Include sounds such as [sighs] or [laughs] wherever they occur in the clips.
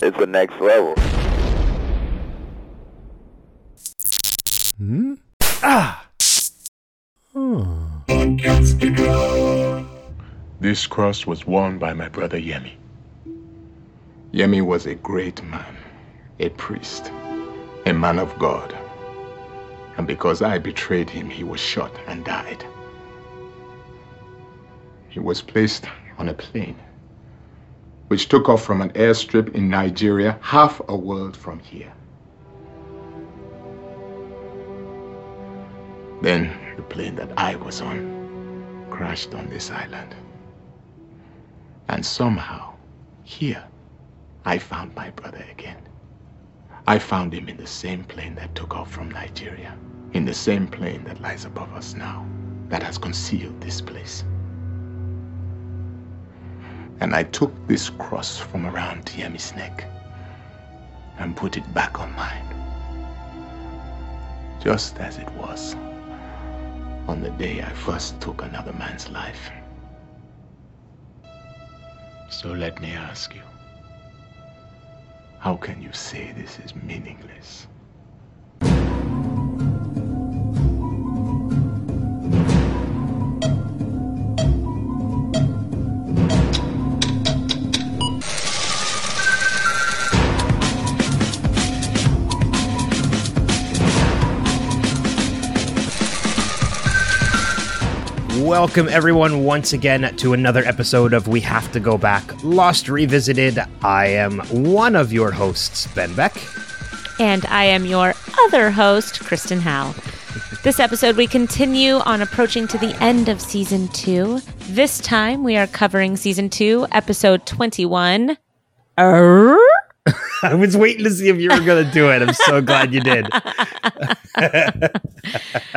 It's the next level. Hmm? Ah! This cross was worn by my brother Yemi. Yemi was a great man, a priest, a man of God. And because I betrayed him, he was shot and died. He was placed on a plane, which took off from an airstrip in Nigeria, half a world from here. Then the plane that I was on crashed on this island. And somehow, here, I found my brother again. I found him in the same plane that took off from Nigeria, in the same plane that lies above us now, that has concealed this place. And I took this cross from around Yemi's neck and put it back on mine, just as it was on the day I first took another man's life. So let me ask you, how can you say this is meaningless? Welcome, everyone, once again to another episode of We Have to Go Back Lost Revisited. I am one of your hosts, Ben Beck. And I am your other host, Kristen Howe. This episode, we continue on approaching to the end of season two. This time, we are covering season two, episode 21. Arr? [laughs] I was waiting to see if you were going to do it. I'm so glad you did.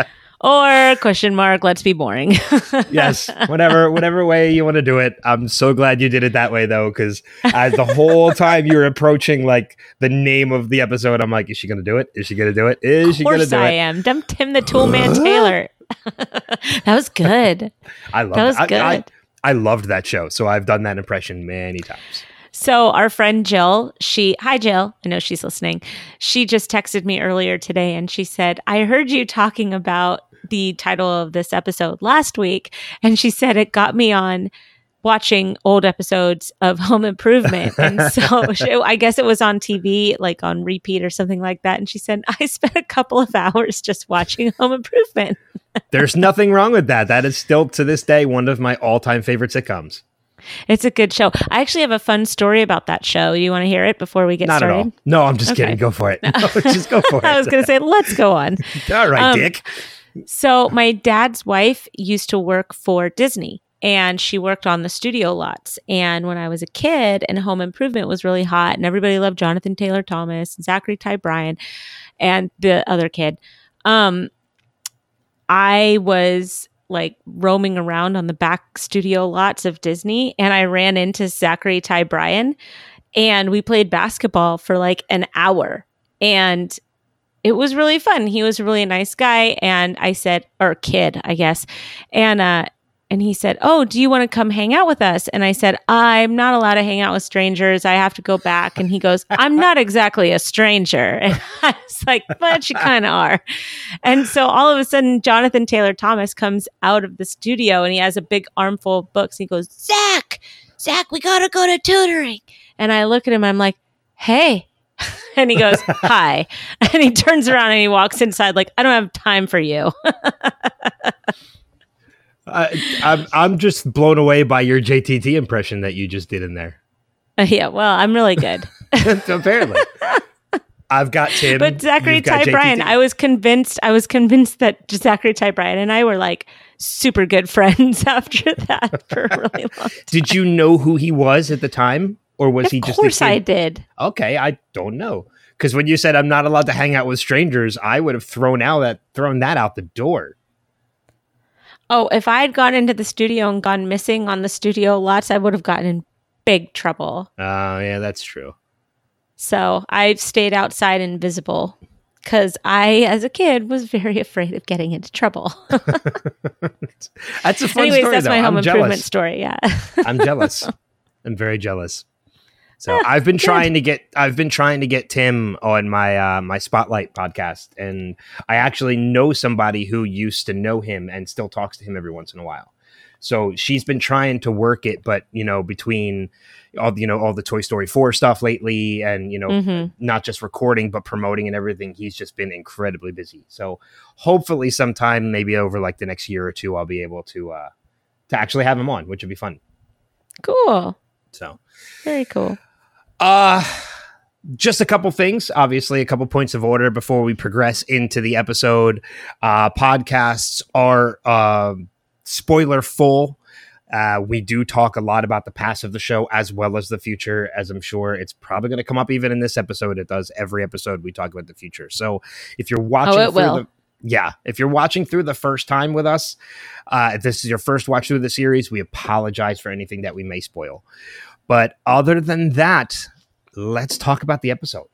[laughs] or question mark let's be boring. [laughs] Yes whatever whatever way you want to do it. I'm so glad you did it that way though because as the whole [laughs] time you're approaching like the name of the episode i'm like is she gonna do it? Is she gonna do it? Is she gonna do I it? I am. Dumb Tim the Toolman Taylor. [laughs] That was good. I love that was I, good. I, I loved that show so i've done that impression many times. So our friend Jill, she hi Jill, I know she's listening. She just texted me earlier today and she said, "I heard you talking about the title of this episode last week and she said it got me on watching old episodes of [laughs] Home Improvement. And [laughs] so she, I guess it was on TV, like on repeat or something like that. And she said, I spent a couple of hours just watching [laughs] Home Improvement. There's nothing wrong with that. That is still to this day one of my all time favorite sitcoms. It's a good show. I actually have a fun story about that show. You want to hear it before we get Not started? at all. No, I'm just okay. kidding. Go for it. No, just go for it. I was going to say, let's go on. all right, um, Dick. So, my dad's wife used to work for Disney and she worked on the studio lots. And when I was a kid and Home Improvement was really hot and everybody loved Jonathan Taylor Thomas, Zachary Ty Bryan, and the other kid, um, I was like roaming around on the back studio lots of Disney and I ran into Zachary Ty Bryan and we played basketball for like an hour. And it was really fun. He was a really nice guy. And I said, or kid, I guess. And uh and he said, Oh, do you want to come hang out with us? And I said, I'm not allowed to hang out with strangers. I have to go back. And he goes, I'm not exactly a stranger. [laughs] And I was like, But you kind of are. And so all of a sudden, Jonathan Taylor Thomas comes out of the studio and he has a big armful of books. He goes, Zach, Zach, we got to go to tutoring. And I look at him, I'm like, Hey, [laughs] and he goes, Hi. [laughs] And he turns around and he walks inside, like, I don't have time for you. [laughs] I, I'm, I'm just blown away by your JTT impression that you just did in there. Uh, yeah, well, I'm really good. Apparently. I've got Tim. But Zachary Ty Bryan, I was convinced, I was convinced that Zachary Ty Bryan and I were like super good friends after that for a really long time. Did you know who he was at the time? Or was of he just? Of course, I did. Okay, I don't know because when you said I'm not allowed to hang out with strangers, I would have thrown out that thrown that out the door. Oh, if I had gone into the studio and gone missing on the studio lots, I would have gotten in big trouble. Oh, uh, yeah, that's true. So I stayed outside invisible because I, as a kid, was very [laughs] afraid of getting into trouble. [laughs] that's a fun Anyways, story. that's though. my home I'm improvement jealous. story. Yeah. I'm jealous. [laughs] I'm very jealous. So I've been trying to get I've been trying to get Tim on my uh, my Spotlight podcast, and I actually know somebody who used to know him and still talks to him every once in a while. So she's been trying to work it, but you know between all you know all the Toy Story four stuff lately, and you know Mhm. not just recording but promoting and everything, he's just been incredibly busy. So hopefully sometime maybe over like the next year or two, I'll be able to uh, to actually have him on, which would be fun. Cool. So. Very cool. Uh just a couple things, obviously, a couple points of order before we progress into the episode. Uh, podcasts are um spoiler full. Uh, we do talk a lot about the past of the show as well as the future, as I'm sure it's probably going to come up even in this episode. It does every episode we talk about the future. So if you're watching, Oh, it through will. the yeah, if you're watching through the first time with us, uh, if this is your first watch through the series, we apologize for anything that we may spoil. But other than that, let's talk about the episode.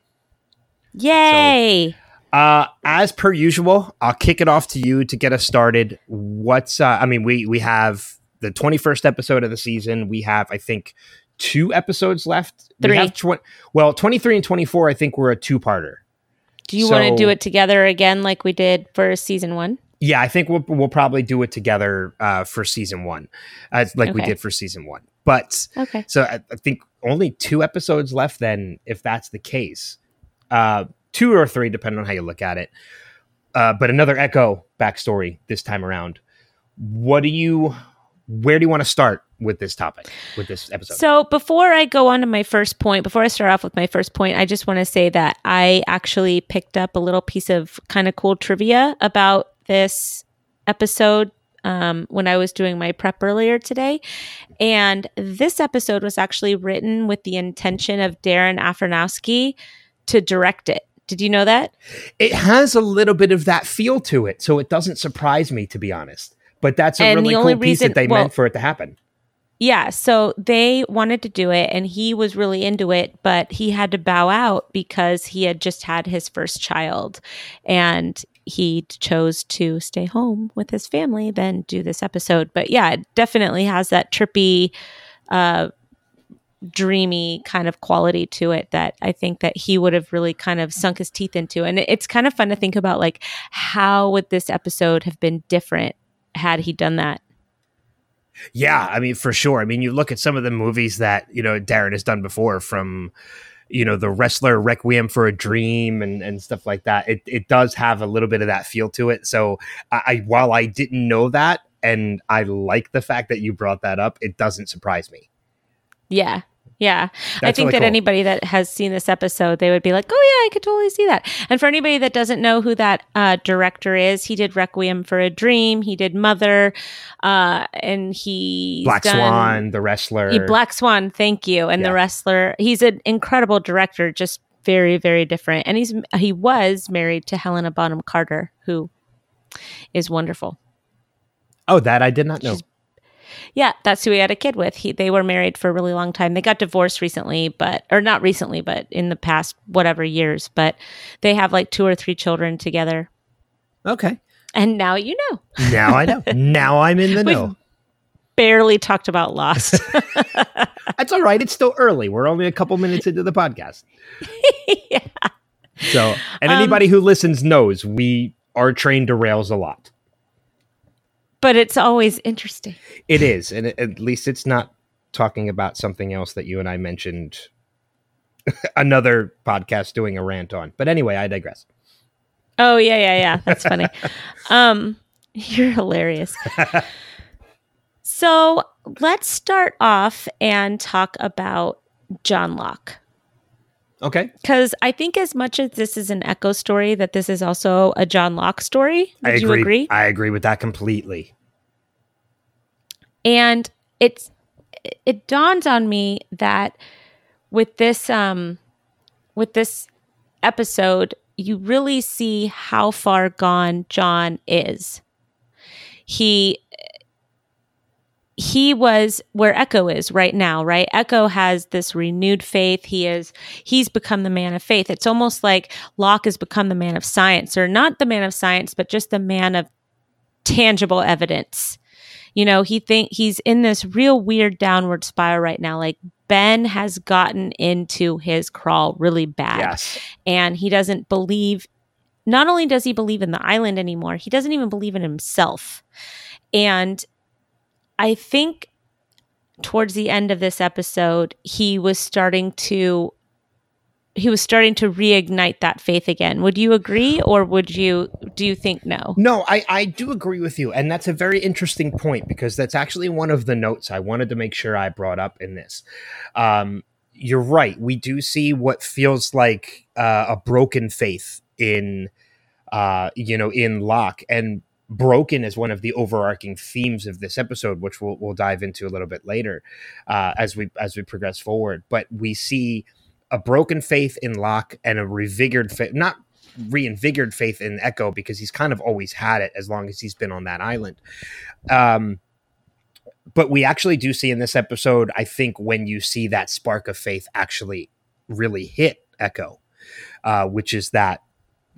Yay. Uh, as per usual, I'll kick it off to you to get us started. What's uh, I mean, we we have the 21st episode of the season. We have, I think, two episodes left. We Three. have twen- well, 23 and 24, I think, were a two-parter. Do you want to do it together again like we did for season one? Yeah, I think we'll we'll probably do it together uh, for season one, as like we did for season one. But Okay. So I, I think only two episodes left then, if that's the case. Uh, two or three, depending on how you look at it. Uh, but another Eko backstory this time around. What do you, where do you want to start with this topic, with this episode? So before I go on to my first point, before I start off with my first point, I just want to say that I actually picked up a little piece of kind of cool trivia about this episode um, when I was doing my prep earlier today. And this episode was actually written with the intention of Darren Aronofsky to direct it. Did you know that? it has a little bit of that feel to it, so it doesn't surprise me, to be honest. But that's a And really the cool only piece reason- that they well- meant for it to happen. Yeah, so they wanted to do it and he was really into it, but he had to bow out because he had just had his first child and he chose to stay home with his family than do this episode. But yeah, it definitely has that trippy uh dreamy kind of quality to it that I think that he would have really kind of sunk his teeth into. And it's kind of fun to think about like how would this episode have been different had he done that? Yeah, I mean, for sure. I mean, you look at some of the movies that, you know, Darren has done before from, you know, the wrestler Requiem for a Dream and, and stuff like that. It, it does have a little bit of that feel to it. So I, I while I didn't know that and I like the fact that you brought that up, it doesn't surprise me. Yeah. Yeah. I think really that cool. anybody that has seen this episode, they would be like, oh, yeah, I could totally see that. And for anybody that doesn't know who that uh, director is, he did Requiem for a Dream, he did Mother, uh, and he Black Swan, the wrestler. He, Black Swan, thank you. And Yeah. the wrestler, he's an incredible director, just very, very different. And he's he was married to Helena Bonham Carter, who is wonderful. oh, that I did not know. She's- Yeah, that's who he had a kid with. He they were married for a really long time. They got divorced recently, but or not recently, but in the past whatever years. But they have like two or three children together. Okay. And now you know. Now I know. [laughs] now I'm in the We've- know. Barely talked about Lost. [laughs] That's all right. It's still early. We're only a couple minutes into the podcast. [laughs] yeah. So, and Um, anybody who listens knows we are trained to rails a lot. But it's always interesting. It is, and at least it's not talking about something else that you and I mentioned [laughs] another podcast doing a rant on. But anyway, I digress. Oh yeah, yeah, yeah. That's funny. [laughs] um, you're hilarious. so let's start off and talk about John Locke. Okay, Because I think as much as this is an Eko story, that this is also a John Locke story. Would I you agree. agree? I agree with that completely. and it's it dawns on me that with this um with this episode you really see how far gone John is he he was where Eko is right now, right? Eko has this renewed faith. He is he's become the man of faith. It's almost like Locke has become the man of science, or not the man of science, but just the man of tangible evidence. You know, he think he's in this real weird downward spiral right now. Like Ben has gotten into his crawl really bad. Yes. And he doesn't believe, not only does he believe in the island anymore, he doesn't even believe in himself. And I think towards the end of this episode, he was starting to he was starting to reignite that faith again. Would you agree or would you do you think no? No, I, I do agree with you. And that's a very interesting point because that's actually one of the notes I wanted to make sure I brought up in this. Um, you're right. We do see what feels like uh, a broken faith in, uh, you know, in Locke. And broken is one of the overarching themes of this episode, which we'll, we'll dive into a little bit later uh, as we as we progress forward. But we see a broken faith in Locke and a revigored faith, not reinvigorated faith in Eko because he's kind of always had it as long as he's been on that island. Um, but we actually do see in this episode, I think, when you see that spark of faith actually really hit Eko, uh, which is that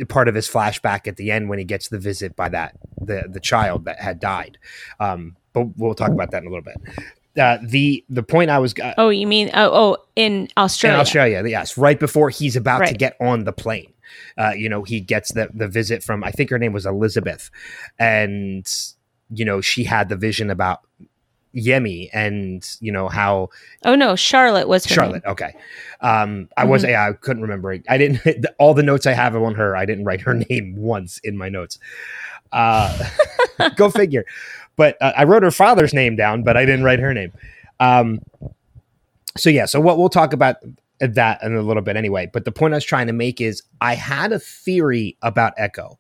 part of his flashback at the end when he gets the visit by that the the child that had died. Um, but we'll talk about that in a little bit uh, the the point I was uh, oh you mean oh oh in Australia in Australia yes right before he's about Right. to get on the plane uh, you know he gets the the visit from I think her name was Elizabeth and you know she had the vision about Yemi and you know how oh no Charlotte was her Charlotte name. okay um I was yeah, I couldn't remember it I didn't [laughs] all the notes I have on her I didn't write her [laughs] name once in my notes uh [laughs] go figure but uh, I wrote her father's name down, but I didn't write her name. Um, so yeah, so what we'll talk about that in a little bit anyway. But the point I was trying to make is I had a theory about Eko,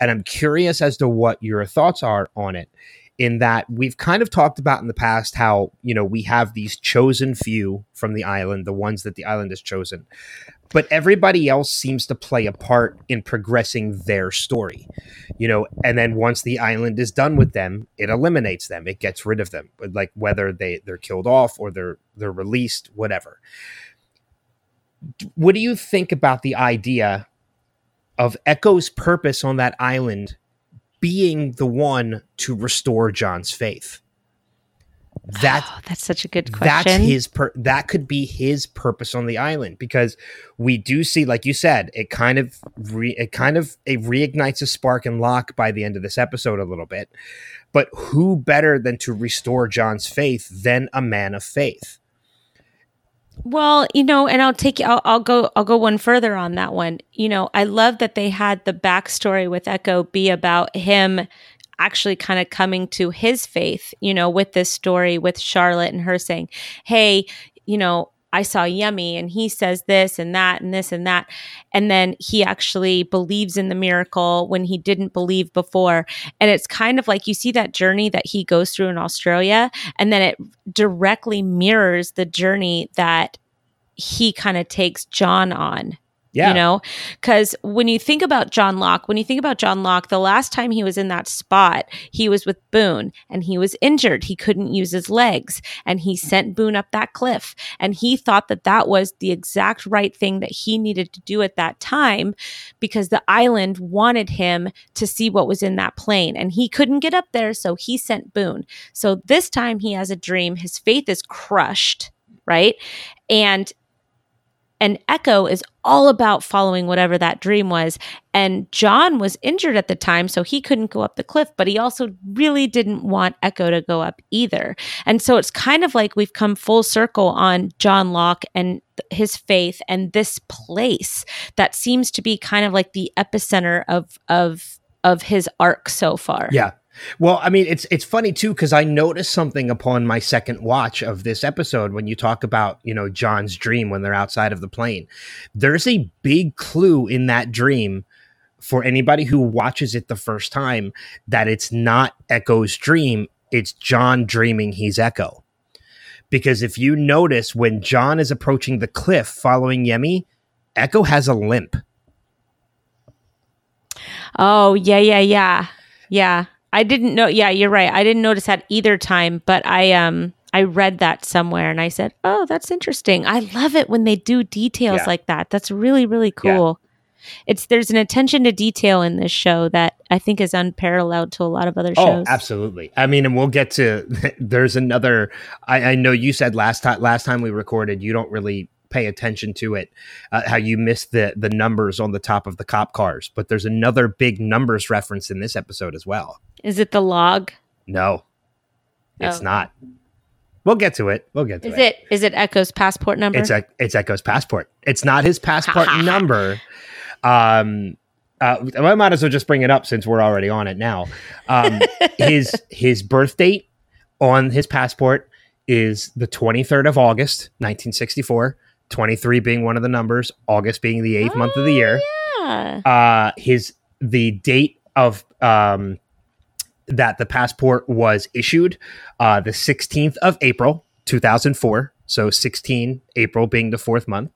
and I'm curious as to what your thoughts are on it. In that we've kind of talked about in the past how you know we have these chosen few from the island, the ones that the island has chosen, but everybody else seems to play a part in progressing their story you know and then once the island is done with them it eliminates them. It gets rid of them like whether they they're killed off or they're they're released whatever. What do you think about the idea of Eko's purpose on that island being the one to restore john's faith. That Oh, that's such a good question. that's his per- that could be his purpose on the island because we do see like you said it kind of re- it kind of it reignites a spark and Locke by the end of this episode a little bit. But who better than to restore john's faith than a man of faith Well, you know, and I'll take I'll, I'll go I'll go one further on that one. You know, I love that they had the backstory with Eko be about him actually kind of coming to his faith. You know, with this story with Charlotte and her saying, "Hey, you know." I saw Yemi and he says this and that and this and that. And then he actually believes in the miracle when he didn't believe before. And it's kind of like you see that journey that he goes through in Australia, and then it directly mirrors the journey that he kind of takes John on. Yeah You know, because when you think about John Locke, when you think about John Locke, the last time he was in that spot, he was with Boone and he was injured. He couldn't use his legs and he sent Boone up that cliff. And he thought that that was the exact right thing that he needed to do at that time because the island wanted him to see what was in that plane and he couldn't get up there. So he sent Boone. So this time he has a dream. His faith is crushed, right? And and Eko is all about following whatever that dream was. And John was injured at the time, so he couldn't go up the cliff, but he also really didn't want Eko to go up either. And so it's kind of like we've come full circle on John Locke and his faith and this place that seems to be kind of like the epicenter of of of his arc so far. Yeah. Well, I mean, it's it's funny too because I noticed something upon my second watch of this episode when you talk about you know John's dream when they're outside of the plane. There's a big clue in that dream for anybody who watches it the first time that it's not Eko's dream; it's John dreaming he's Eko. Because if you notice when John is approaching the cliff following Yemi, Eko has a limp. Oh, yeah, yeah, yeah. Yeah. I didn't know. Yeah, you're right. I didn't notice that either time, but I um I read that somewhere and I said, "Oh, that's interesting." I love it when they do details Yeah. like that. That's really really Yeah. cool. it's there's an attention to detail in this show that I think is unparalleled to a lot of other shows. Oh, shows. absolutely. I mean, and we'll get to. [laughs] There's another. I, I know you said last time. Last time we recorded, you don't really pay attention to it. Uh, how you miss the the numbers on the top of the cop cars, but there's another big numbers reference in this episode as well. Is it the log? No, it's Oh. not. We'll get to it. We'll get to Is it is it Eko's passport number? It's a, it's Eko's passport. It's not his passport number. Um, uh, I might as well just bring it up since we're already on it now. Um, [laughs] his his birth date on his passport is the 23rd of August, 1964. 23 being one of the numbers, August being the eighth month of the year. Yeah. Uh, his the date of um, that the passport was issued, uh, the 16th of April, 2004. So 16 April being the fourth month.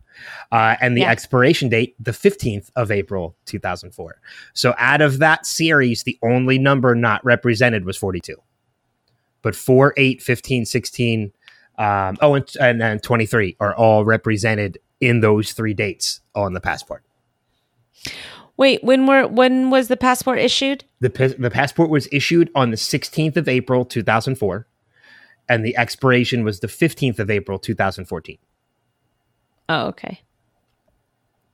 Uh, and the Yeah. expiration date, the 15th of April, 2004. So out of that series, the only number not represented was 42. But 4, 8, 15, 16, um, oh, and, and, and 23 are all represented in those three dates on the passport. Wait, when were when was the passport issued? The, the passport was issued on the 16th of April, 2004, and the expiration was the 15th of April, 2014. Oh, okay.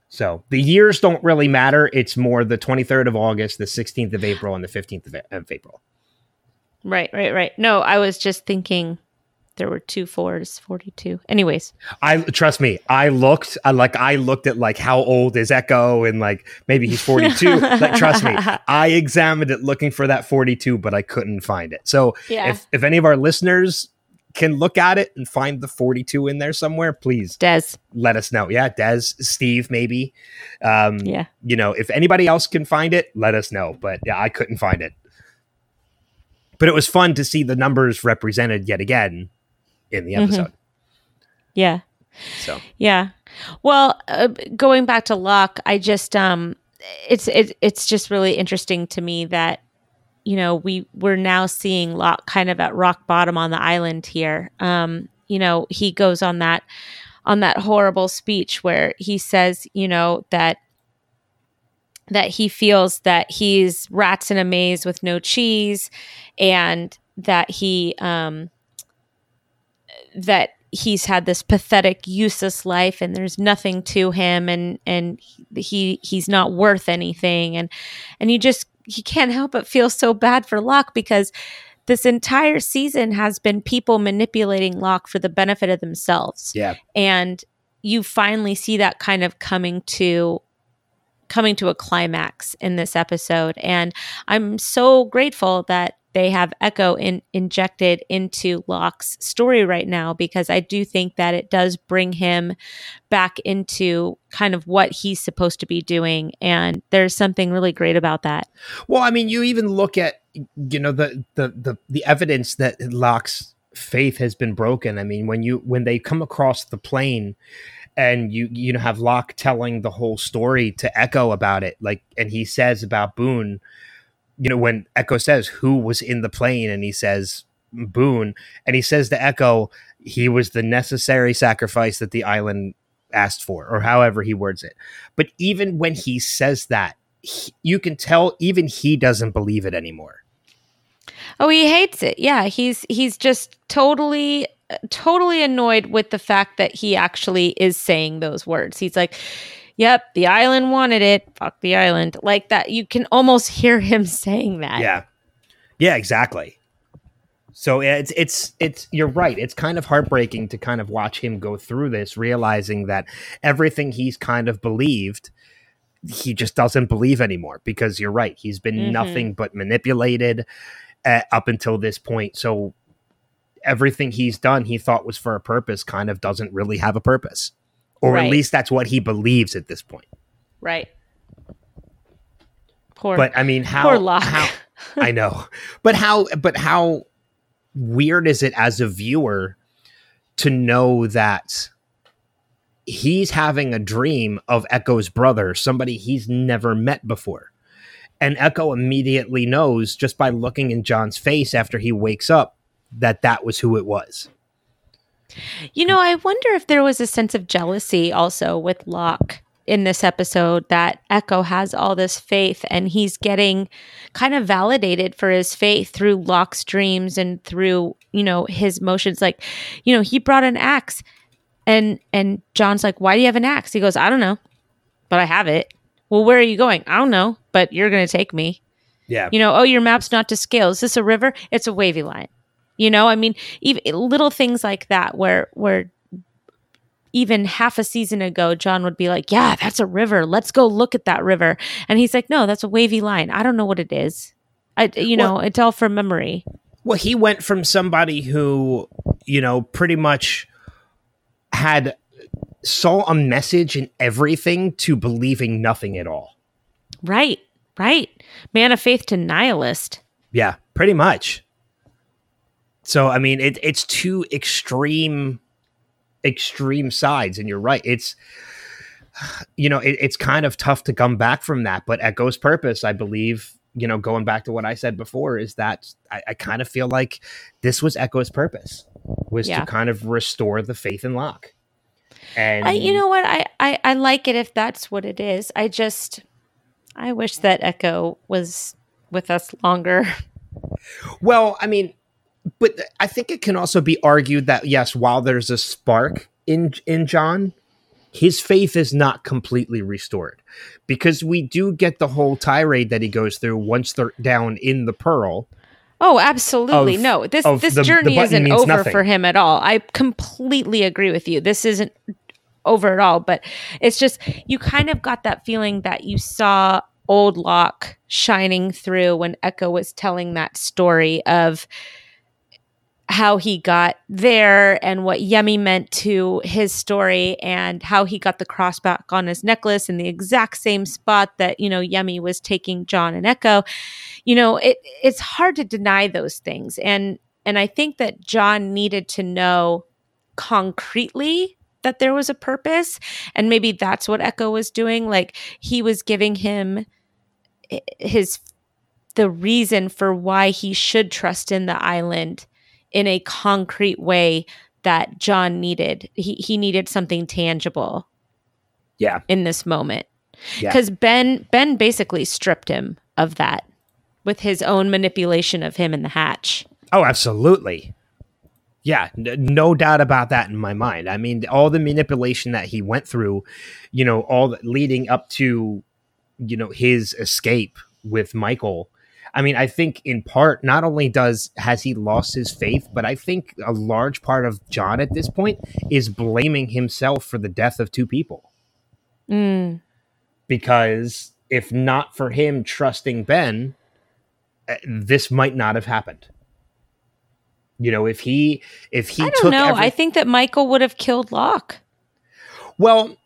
So the years don't really matter. It's more the 23rd of August, the 16th of April, and the 15th of, of April. Right, right, right. No, I was just thinking there were two fours, 42. Anyways, I trust me. I looked. I like. I looked at like how old is Eko, and like maybe he's forty two. [laughs] like trust me, I examined it looking for that forty two, but I couldn't find it. So Yeah. if if any of our listeners can look at it and find the forty two in there somewhere, please Des. let us know. Yeah, Des, Steve, maybe. Um, Yeah. You know, if anybody else can find it, let us know. But yeah, I couldn't find it. But it was fun to see the numbers represented yet again in the Mhm. episode. Yeah. So Yeah. Well, uh, going back to Locke, I just um it's it, it's just really interesting to me that you know, we we're now seeing Locke kind of at rock bottom on the island here. Um, you know, he goes on that on that horrible speech where he says, you know, that that he feels that he's rats in a maze with no cheese and that he um that he's had this pathetic useless life and there's nothing to him and and he he's not worth anything. And and you just you can't help but feel so bad for Locke because this entire season has been people manipulating Locke for the benefit of themselves. Yeah, and you finally see that kind of coming to coming to a climax in this episode. And i'm so grateful that they have Eko in, injected into locke's story right now because i do think that it does bring him back into kind of what he's supposed to be doing and there's something really great about that Well, I mean, you even look at you know the the the, the evidence that Locke's faith has been broken. I mean, when you when they come across the plane and you you know have Locke telling the whole story to Eko about it, like, and he says about Boone, you know, when Eko says who was in the plane, and he says Boone, and he says to Eko, he was the necessary sacrifice that the island asked for, or however he words it. But even when he says that, he- you can tell even he doesn't believe it anymore. Oh, he hates it. Yeah, he's he's just totally totally annoyed with the fact that he actually is saying those words. He's like, "Yep, the island wanted it. Fuck the island." Like that you can almost hear him [laughs] saying that. Yeah. Yeah, exactly. So it's it's it's you're right. It's kind of heartbreaking to kind of watch him go through this realizing that everything he's kind of believed he just doesn't believe anymore because you're right. He's been Mhm. nothing but manipulated uh, up until this point. So everything he's done he thought was for a purpose kind of doesn't really have a purpose. Or Right. at least that's what he believes at this point. Right. Poor But I mean how poor Locke. how [laughs] I know. But how but how weird is it as a viewer to know that he's having a dream of Eko's brother, somebody he's never met before. And Eko immediately knows just by looking in John's face after he wakes up that that was who it was. You know, I wonder if there was a sense of jealousy also with Locke in this episode that Eko has all this faith and he's getting kind of validated for his faith through Locke's dreams and through, you know, his motions. Like, you know, he brought an axe and and John's like, Why do you have an axe? He goes, I don't know, but I have it. Well, where are you going? I don't know, but you're gonna take me. Yeah. You know, oh, your map's not to scale. Is this a river? It's a wavy line. You know, I mean, even little things like that where where even half a season ago, John would be like, Yeah, that's a river. Let's go look at that river. And he's like, No, that's a wavy line. I don't know what it is. I, you know, Well- it's all from memory. Well, he went from somebody who, you know, pretty much Had saw a message in everything to believing nothing at all. Right, right. Man of faith to nihilist. Yeah, pretty much. So I mean, it, it's two extreme. extreme sides and you're right it's you know it, it's kind of tough to come back from that but Eko's purpose i believe you know going back to what i said before is that i, I kind of feel like this was Eko's purpose was Yeah. to kind of restore the faith in Locke. and I, you know what? I, I I like it if that's what it is. I just I wish that Eko was with us longer. [laughs] Well, I mean, but I think it can also be argued that yes, while there's a spark in in John, his faith is not completely restored because we do get the whole tirade that he goes through once they're down in the pearl. Oh, absolutely. Of- no, this this the- the journey button isn't over nothing. for him at all. I completely agree with you. This isn't over at all, but it's just you kind of got that feeling that you saw old Locke shining through when Eko was telling that story of how he got there and what Yemi meant to his story and how he got the cross back on his necklace in the exact same spot that, you know, Yemi was taking John and Eko. You know, it it's hard to deny those things. And and I think that John needed to know concretely that there was a purpose and maybe that's what Eko was doing like he was giving him his the reason for why he should trust in the island in a concrete way that John needed. He he needed something tangible Yeah, in this moment. Yeah. Cuz Ben Ben basically stripped him of that with his own manipulation of him in the hatch. Oh, absolutely. Yeah, n- no doubt about that in my mind. I mean, all the manipulation that he went through, you know, all the, leading up to, you know, his escape with Michael. I mean, I think in part, not only does has he lost his faith, but I think a large part of John at this point is blaming himself for the death of two people. Mm. Because if not for him trusting Ben, uh, this might not have happened. You know, if he if he I took don't know. every- I think that Michael would have killed Locke. well,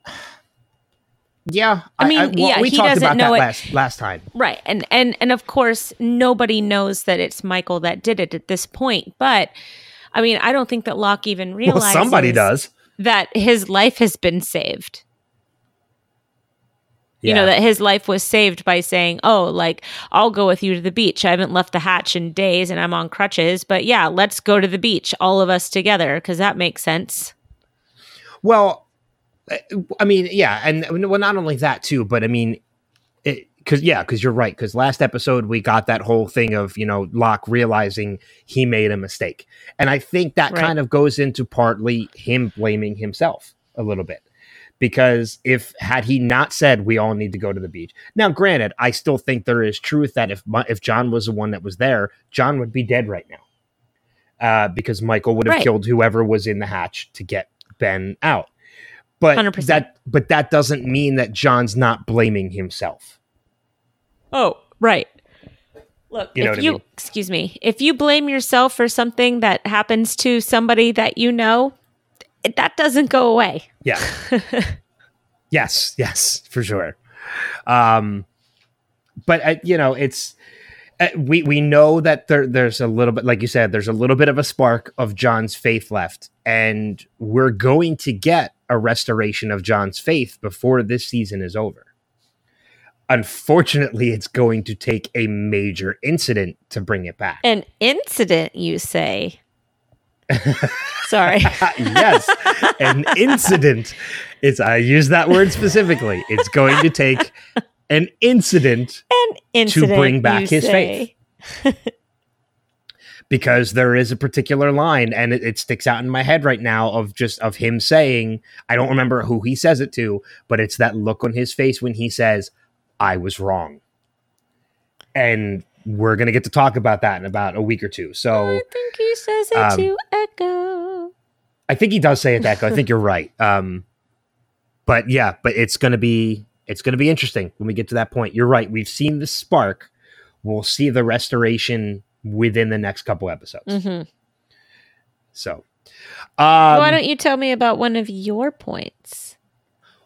yeah. I mean, well, yeah, we he talked doesn't about know that it. last last time. Right. And and and of course nobody knows that it's Michael that did it at this point, but I mean, I don't think that Locke even Well, realizes somebody does. that his life has been saved. Yeah. You know, that his life was saved by saying, Oh, like, I'll go with you to the beach. I haven't left the hatch in days and I'm on crutches, but yeah, let's go to the beach, all of us together, because that makes sense. Well, I mean, yeah, and well, not only that too, but I mean, because yeah, because you're right. Because last episode we got that whole thing of you know Locke realizing he made a mistake, and I think that Right. kind of goes into partly him blaming himself a little bit. Because if had he not said we all need to go to the beach, now granted, I still think there is truth that if if John was the one that was there, John would be dead right now, uh, because Michael would have Right. killed whoever was in the hatch to get Ben out. But 100%. that but that doesn't mean that John's not blaming himself. Oh, right. Look, You know if what I you mean? excuse me, if you blame yourself for something that happens to somebody that you know, it, that doesn't go away. Yeah. [laughs] yes, yes, for sure. Um but uh, you know, it's uh, we we know that there there's a little bit like you said there's a little bit of a spark of John's faith left and we're going to get a restoration of John's faith before this season is over. Unfortunately, it's going to take a major incident to bring it back. An incident, you say? [laughs] Sorry. yes, an incident. It's I use that word specifically. It's going to take an incident An incident. To bring back his say. [laughs] because there is a particular line and it, it sticks out in my head right now of just of him saying i don't remember who he says it to but it's that look on his face when he says i was wrong. And we're going to get to talk about that in about a week or two. So I think he says it um, to Eko. i think he does say it Eko. i think you're right. Um but yeah but it's going to be it's going to be interesting when we get to that point. You're right. We've seen the spark. We'll see the restoration within the next couple episodes hmm So, um, Why don't you tell me about one of your points?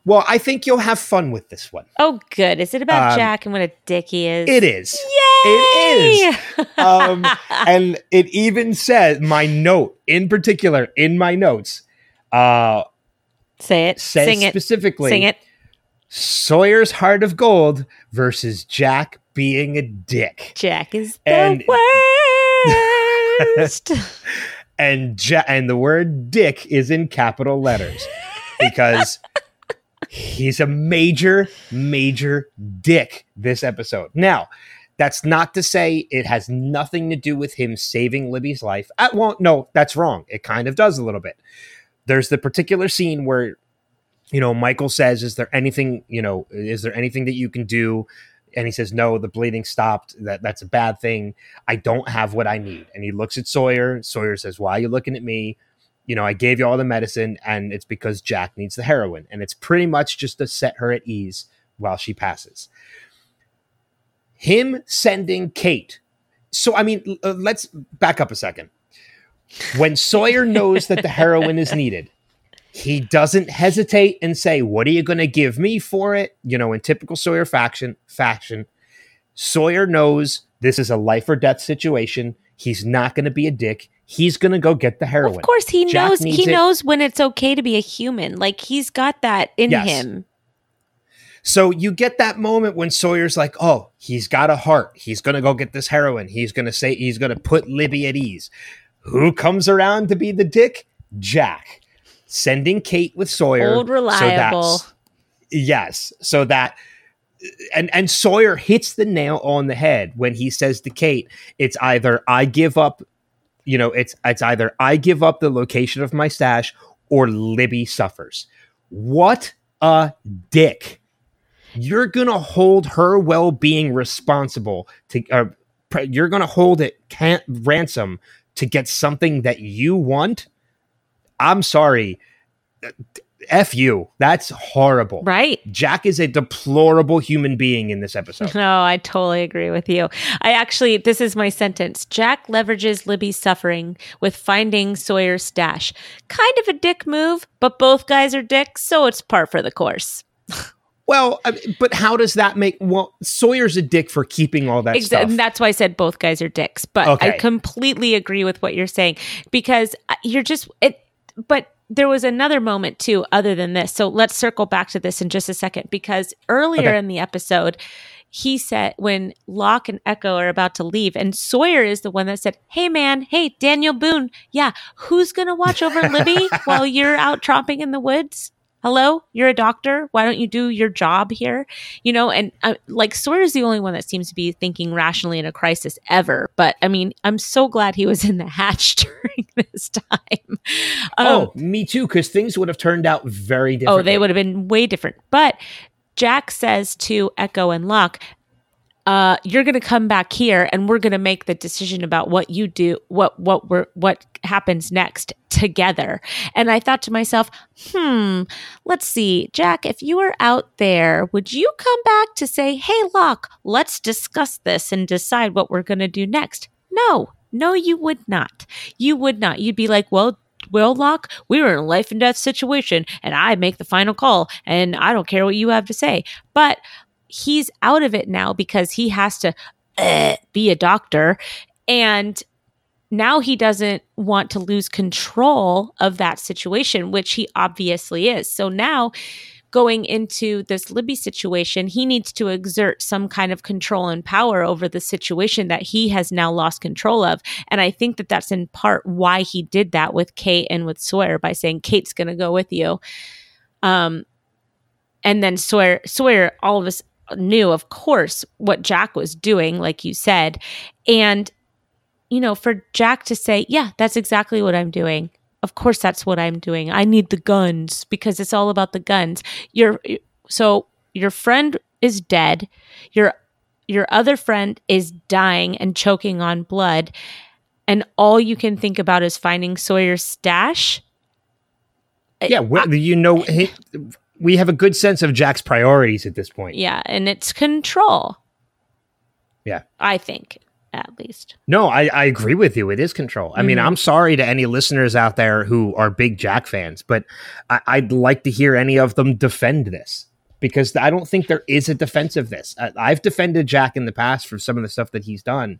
well, I think you'll have fun with this one. Oh, good. Is it about Um, Jack and what a dick he is? It is. Yay! It is. Um, [laughs] and it even says my note in particular in my notes uh, Say it. says Sing it. specifically Sing it. Sawyer's heart of gold versus Jack being a dick. Jack is the And- [laughs] And ja- and the word dick is in capital letters because he's a major major dick this episode. Now, that's not to say it has nothing to do with him saving Libby's life. Uh, well, no, that's wrong. It kind of does a little bit. There's the particular scene where you know Michael says, "Is there anything, you know, is there anything that you can do?" And he says, "No, the bleeding stopped. That that's a bad thing. I don't have what I need." And he looks at Sawyer. Sawyer says, "Why are you looking at me?" You know, I gave you all the medicine, and it's because Jack needs the heroin, and it's pretty much just to set her at ease while she passes. Him sending Kate. So, I mean, uh, let's back up a second. When Sawyer knows that the heroin is needed, he doesn't hesitate and say, "What are you going to give me for it?" You know, in typical Sawyer faction fashion, Sawyer knows this is a life or death situation. He's not going to be a dick. He's going to go get the heroin. of course, he Jack knows. He it. knows when it's okay to be a human. Like he's got that in Yes. him. So you get that moment when Sawyer's like, "Oh, he's got a heart. He's going to go get this heroin. He's going to say he's going to put Libby at ease." Who comes around to be the dick? Jack. Sending Kate with Sawyer. Old reliable. that's- yes. So that and and Sawyer hits the nail on the head when he says to Kate, it's either I give up, you know, it's it's either I give up the location of my stash or Libby suffers. What a dick. You're going to hold her well-being responsible to uh, you're going to hold it can't ransom to get something that you want. I'm sorry. F you. That's horrible. Right. Jack is a deplorable human being in this episode. No, I totally agree with you. I actually, this is my sentence. Jack leverages Libby's suffering with finding Sawyer's stash. Kind of a dick move, but both guys are dicks, so it's par for the course. Well, but how does that make? Well, Sawyer's a dick for keeping all that stuff. and that's why I said both guys are dicks. But I completely agree with what you're saying because uh, you're just it. But there was another moment too, other than this. So let's circle back to this in just a second because earlier Okay. in the episode, he said when Locke and Eko are about to leave, and Sawyer is the one that said, "Hey man, hey Daniel Boone, yeah, who's gonna watch over [laughs] Libby while you're out tromping in the woods?" Hello, you're a doctor. Why don't you do your job here? You know, and uh, like Sawyer's the only one that seems to be thinking rationally in a crisis ever. But I mean, I'm so glad he was in the hatch [laughs] during this time. Um, oh, me too, because things would have turned out very different. Oh, they would have been way different. But Jack says to Eko and Locke, uh, you're going to come back here and we're going to make the decision about what you do, what, what we're, what happens next together. And I thought to myself, hmm, let's see, Jack, if you were out there, would you come back to say, hey, Locke, let's discuss this and decide what we're going to do next? No, no, you would not. You would not. You'd be like, well, well, Locke, we were in a life and death situation, and I make the final call, and I don't care what you have to say. But he's out of it now because he has to uh, be a doctor, and now he doesn't want to lose control of that situation, which he obviously is. So now going into this Libby situation, he needs to exert some kind of control and power over the situation that he has now lost control of. And I think that that's in part why he did that with Kate and with Sawyer by saying, Kate's going to go with you. Um, and then Sawyer, Sawyer, all of us knew, of course, what Jack was doing, like you said. And, you know, for Jack to say, yeah, that's exactly what I'm doing of course that's what I'm doing. I need the guns because it's all about the guns. Your so your friend is dead. Your your other friend is dying and choking on blood and all you can think about is finding Sawyer's stash. Yeah, well, you know [laughs] he, we have a good sense of Jack's priorities at this point. Yeah, and it's control. Yeah. I think at least. No, I, I agree with you. It is control. I mm-hmm. mean, I'm sorry to any listeners out there who are big Jack fans, but I, would like to hear any of them defend this because I don't think there is a defense of this. I, have defended Jack in the past for some of the stuff that he's done,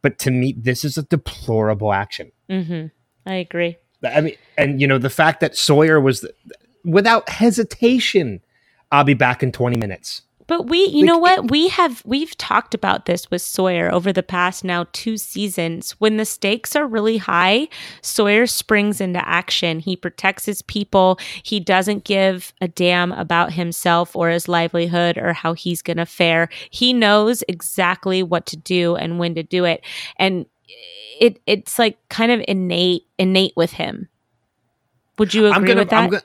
but to me, this is a deplorable action. Mm-hmm. I agree. I mean, and you know, the fact that Sawyer was without hesitation, I'll be back in 20 minutes. But we, you like, know what? We have we've talked about this with Sawyer over the past now two seasons. When the stakes are really high, Sawyer springs into action. He protects his people. He doesn't give a damn about himself or his livelihood or how he's going to fare. He knows exactly what to do and when to do it. And it it's like kind of innate innate with him. Would you agree gonna, with that?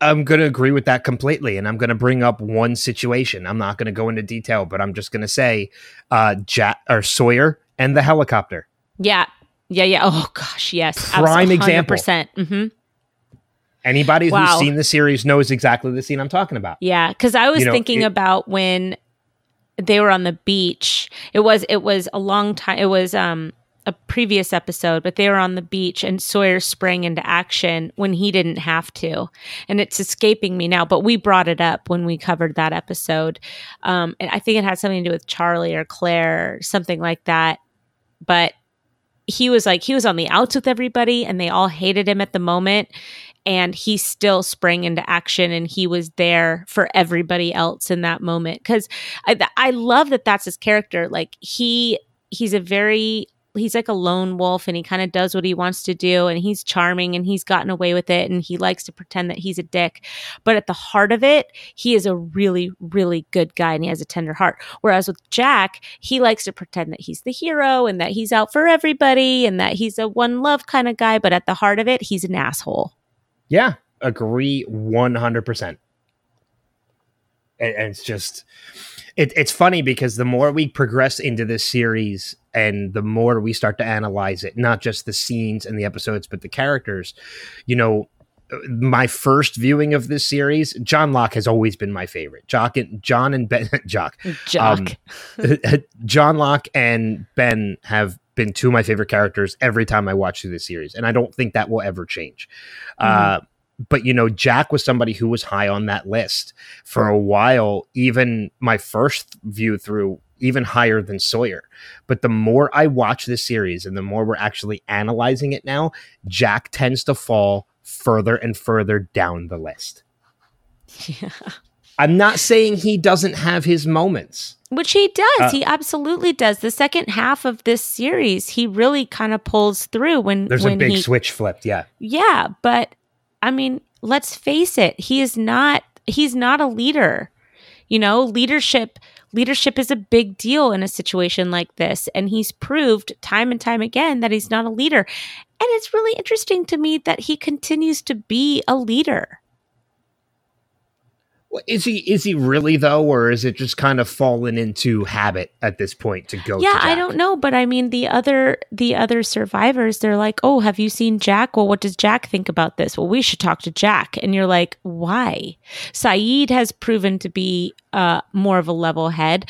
I'm going to agree with that completely. And I'm going to bring up one situation. I'm not going to go into detail, but I'm just going to say uh, Jack or Sawyer and the helicopter. Yeah. Yeah. Yeah. Oh, gosh. Yes. Prime example. Mm-hmm. Anybody wow. who's seen the series knows exactly the scene I'm talking about. Yeah. Because I was you know, thinking it, about when they were on the beach. It was, it was a long time. It was, um, a previous episode, but they were on the beach and Sawyer sprang into action when he didn't have to. And it's escaping me now, but we brought it up when we covered that episode. Um, and I think it had something to do with Charlie or Claire or something like that. But he was like, he was on the outs with everybody and they all hated him at the moment. And he still sprang into action and he was there for everybody else in that moment. Cause I, I love that that's his character. Like he, he's a very he's like a lone wolf and he kind of does what he wants to do and he's charming and he's gotten away with it and he likes to pretend that he's a dick. But at the heart of it he is a really really good guy and he has a tender heart. Whereas with jack he likes to pretend that he's the hero and that he's out for everybody and that he's a one love kind of guy but at the heart of it he's an asshole. Yeah agree 100% and, and it's just it, it's funny because the more we progress into this series and the more we start to analyze it, not just the scenes and the episodes, but the characters, you know, my first viewing of this series, John Locke has always been my favorite. Jock and John and Ben, [laughs] Jock, Jock, um, [laughs] John Locke and Ben have been two of my favorite characters every time I watch through this series, and I don't think that will ever change. Mm-hmm. Uh, but you know, Jack was somebody who was high on that list for a while. Even my first view through, even higher than Sawyer. But the more I watch this series and the more we're actually analyzing it now, Jack tends to fall further and further down the list. Yeah. I'm not saying he doesn't have his moments. Which he does. Uh, he absolutely does. The second half of this series, he really kind of pulls through when there's when a big he, switch flipped. Yeah. Yeah, but I mean, let's face it, he is not he's not a leader. You know, leadership leadership is a big deal in a situation like this and he's proved time and time again that he's not a leader. And it's really interesting to me that he continues to be a leader. Is he is he really though, or is it just kind of fallen into habit at this point to go? Yeah, to I don't know, but I mean the other the other survivors, they're like, "Oh, have you seen Jack? Well, what does Jack think about this? Well, we should talk to Jack." And you're like, "Why?" Sayid has proven to be uh, more of a level head.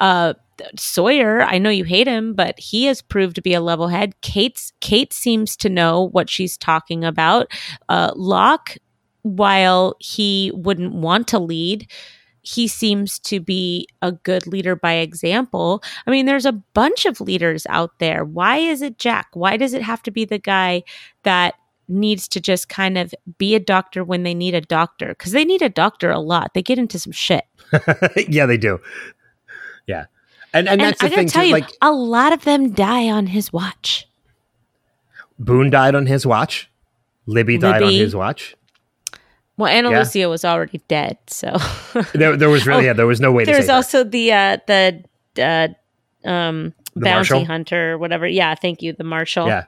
Uh, Sawyer, I know you hate him, but he has proved to be a level head. Kate's Kate seems to know what she's talking about. Uh, Locke while he wouldn't want to lead, he seems to be a good leader by example. I mean, there's a bunch of leaders out there. Why is it Jack? Why does it have to be the guy that needs to just kind of be a doctor when they need a doctor because they need a doctor a lot. They get into some shit. [laughs] yeah, they do. Yeah, and and, And that's I the gotta thing. tell Too, you, like a lot of them die on his watch. Boone died on his watch. Libby died on his watch. Well, Anna Yeah. Lucia was already dead, so [laughs] There, there was really Oh, yeah, there was no way to there's her. also the uh, the uh, um, The bounty marshal? hunter, whatever. Yeah, thank you, the marshal. Yeah,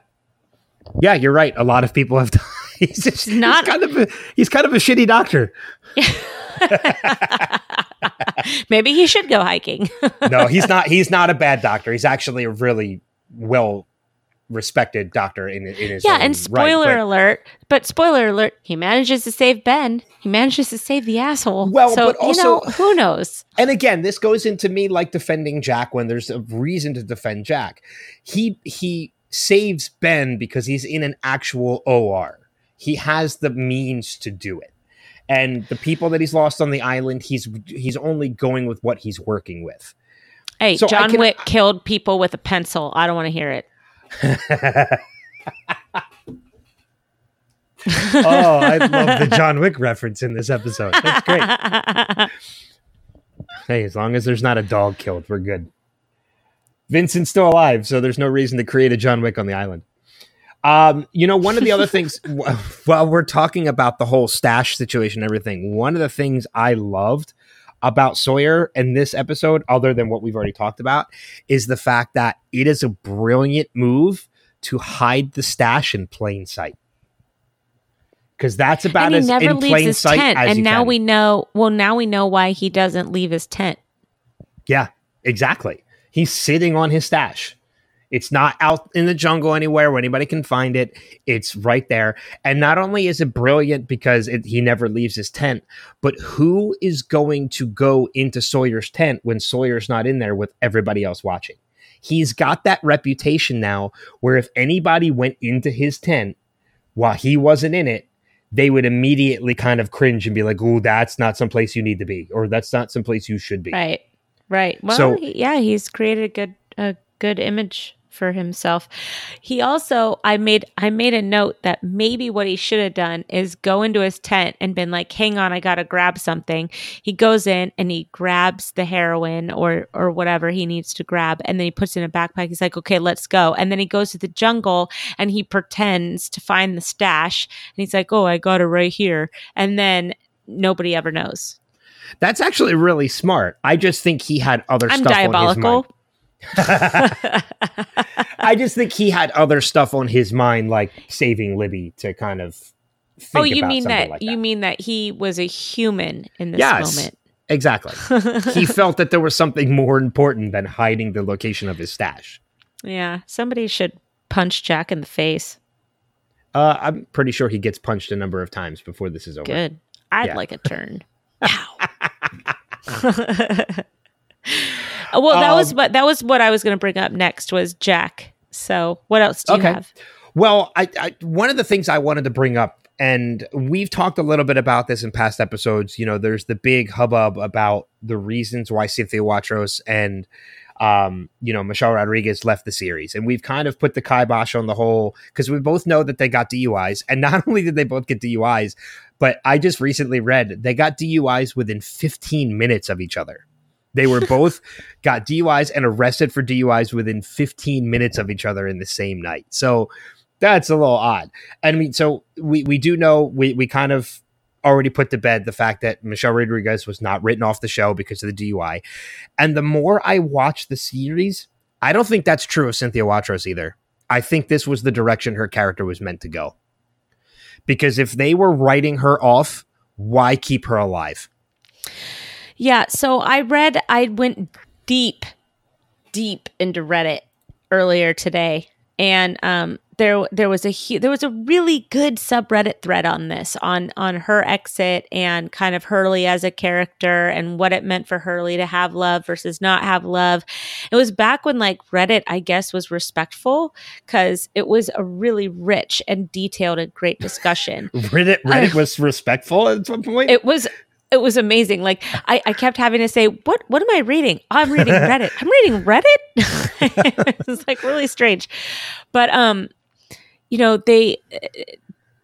yeah, you're right. A lot of people have [laughs] died. he's, just, Not- he's kind of a, he's kind of a shitty doctor. [laughs] Maybe he should go hiking. No, he's not. He's not a bad doctor. He's actually a really well respected doctor in in his yeah, and right, spoiler but- alert, but spoiler alert, he manages to save Ben. He manages to save the asshole. Well, so, but also- you know, who knows? And again, this goes into me like defending Jack when there's a reason to defend Jack. He he saves Ben because he's in an actual OR. He has the means to do it. And the people that he's lost on the island, he's he's only going with what he's working with. Hey, So John can- Wick killed people with a pencil. I don't want to hear it. [laughs] oh, I love the John Wick reference in this episode. That's great. Hey, as long as there's not a dog killed, we're good. Vincent's still alive, so there's no reason to create a John Wick on the island. Um, you know, one of the other things [laughs] while we're talking about the whole stash situation, and everything, one of the things I loved about Sawyer in this episode, other than what we've already talked about, is the fact that it is a brilliant move to hide the stash in plain sight. Because that's about as never in leaves plain his sight tent. as And now can. we know. Well, now we know why he doesn't leave his tent. Yeah, exactly. He's sitting on his stash. It's not out in the jungle anywhere where anybody can find it. It's right there. And not only is it brilliant because it, he never leaves his tent, but who is going to go into Sawyer's tent when Sawyer's not in there with everybody else watching? He's got that reputation now where if anybody went into his tent while he wasn't in it, they would immediately kind of cringe and be like, "Oh, that's not someplace you need to be, or that's not someplace you should be." Right. Right. Well, So- yeah, he's created a good a good image for himself. He also I made I made a note that maybe what he should have done is go into his tent and been like, "Hang on, I got to grab something." He goes in and he grabs the heroin or or whatever he needs to grab and then he puts it in a backpack. He's like, "Okay, let's go." And then he goes to the jungle and he pretends to find the stash and he's like, "Oh, I got it right here." And then nobody ever knows. That's actually really smart. I just think he had other stuff. I'm stuff diabolical. On his mind. I just think he had other stuff on his mind, like saving Libby to kind of. Oh, you mean that, like you mean that he was a human in this Yes. moment. exactly? [laughs] he felt that there was something more important than hiding the location of his stash. Yeah, somebody should punch Jack in the face. Uh, I'm pretty sure he gets punched a number of times before this is over. Good. I'd Yeah. like a turn. [laughs] Ow. [laughs] well, that was Um, what that was what I was going to bring up next was Jack. So, what else do Okay. you have? Well, I, I one of the things I wanted to bring up, and we've talked a little bit about this in past episodes. You know, there's the big hubbub about the reasons why Cynthia Watros and um, you know Michelle Rodriguez left the series, and we've kind of put the kibosh on the whole because we both know that they got DUIs, and not [laughs] only did they both get DUIs, but I just recently read they got DUIs within 15 minutes of each other. They were both got DUIs and arrested for DUIs within 15 minutes of each other in the same night. So that's a little odd. I mean, so we, we do know we, we kind of already put to bed the fact that Michelle Rodriguez was not written off the show because of the DUI. And the more I watch the series, I don't think that's true of Cynthia Watros either. I think this was the direction her character was meant to go. Because if they were writing her off, why keep her alive? Yeah, so I read I went deep deep into Reddit earlier today and um there there was a hu- there was a really good subreddit thread on this on on her exit and kind of Hurley as a character and what it meant for Hurley to have love versus not have love. It was back when like Reddit I guess was respectful cuz it was a really rich and detailed and great discussion. [laughs] Reddit, Reddit [laughs] was respectful at some point. it was it was amazing. Like I, I kept having to say, "What what am I reading? Oh, I'm reading [laughs] Reddit. I'm reading Reddit." [laughs] it's like really strange, but um, you know they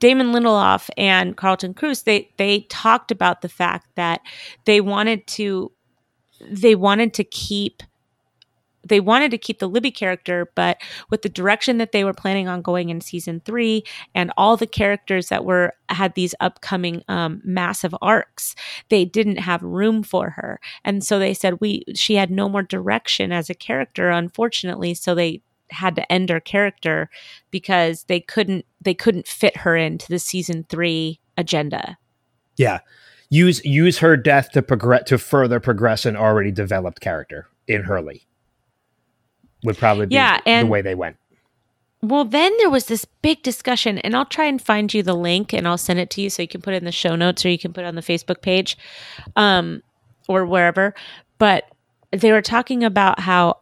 Damon Lindelof and Carlton Cuse, they they talked about the fact that they wanted to they wanted to keep they wanted to keep the Libby character, but with the direction that they were planning on going in season three and all the characters that were had these upcoming um, massive arcs, they didn't have room for her, and so they said we she had no more direction as a character, unfortunately. So they had to end her character because they couldn't they couldn't fit her into the season three agenda. Yeah. Use use her death to progress to further progress an already developed character in Hurley would probably be Yeah, the way they went. Well, then there was this big discussion, and I'll try and find you the link and I'll send it to you so you can put it in the show notes or you can put it on the Facebook page um, or wherever. But they were talking about how,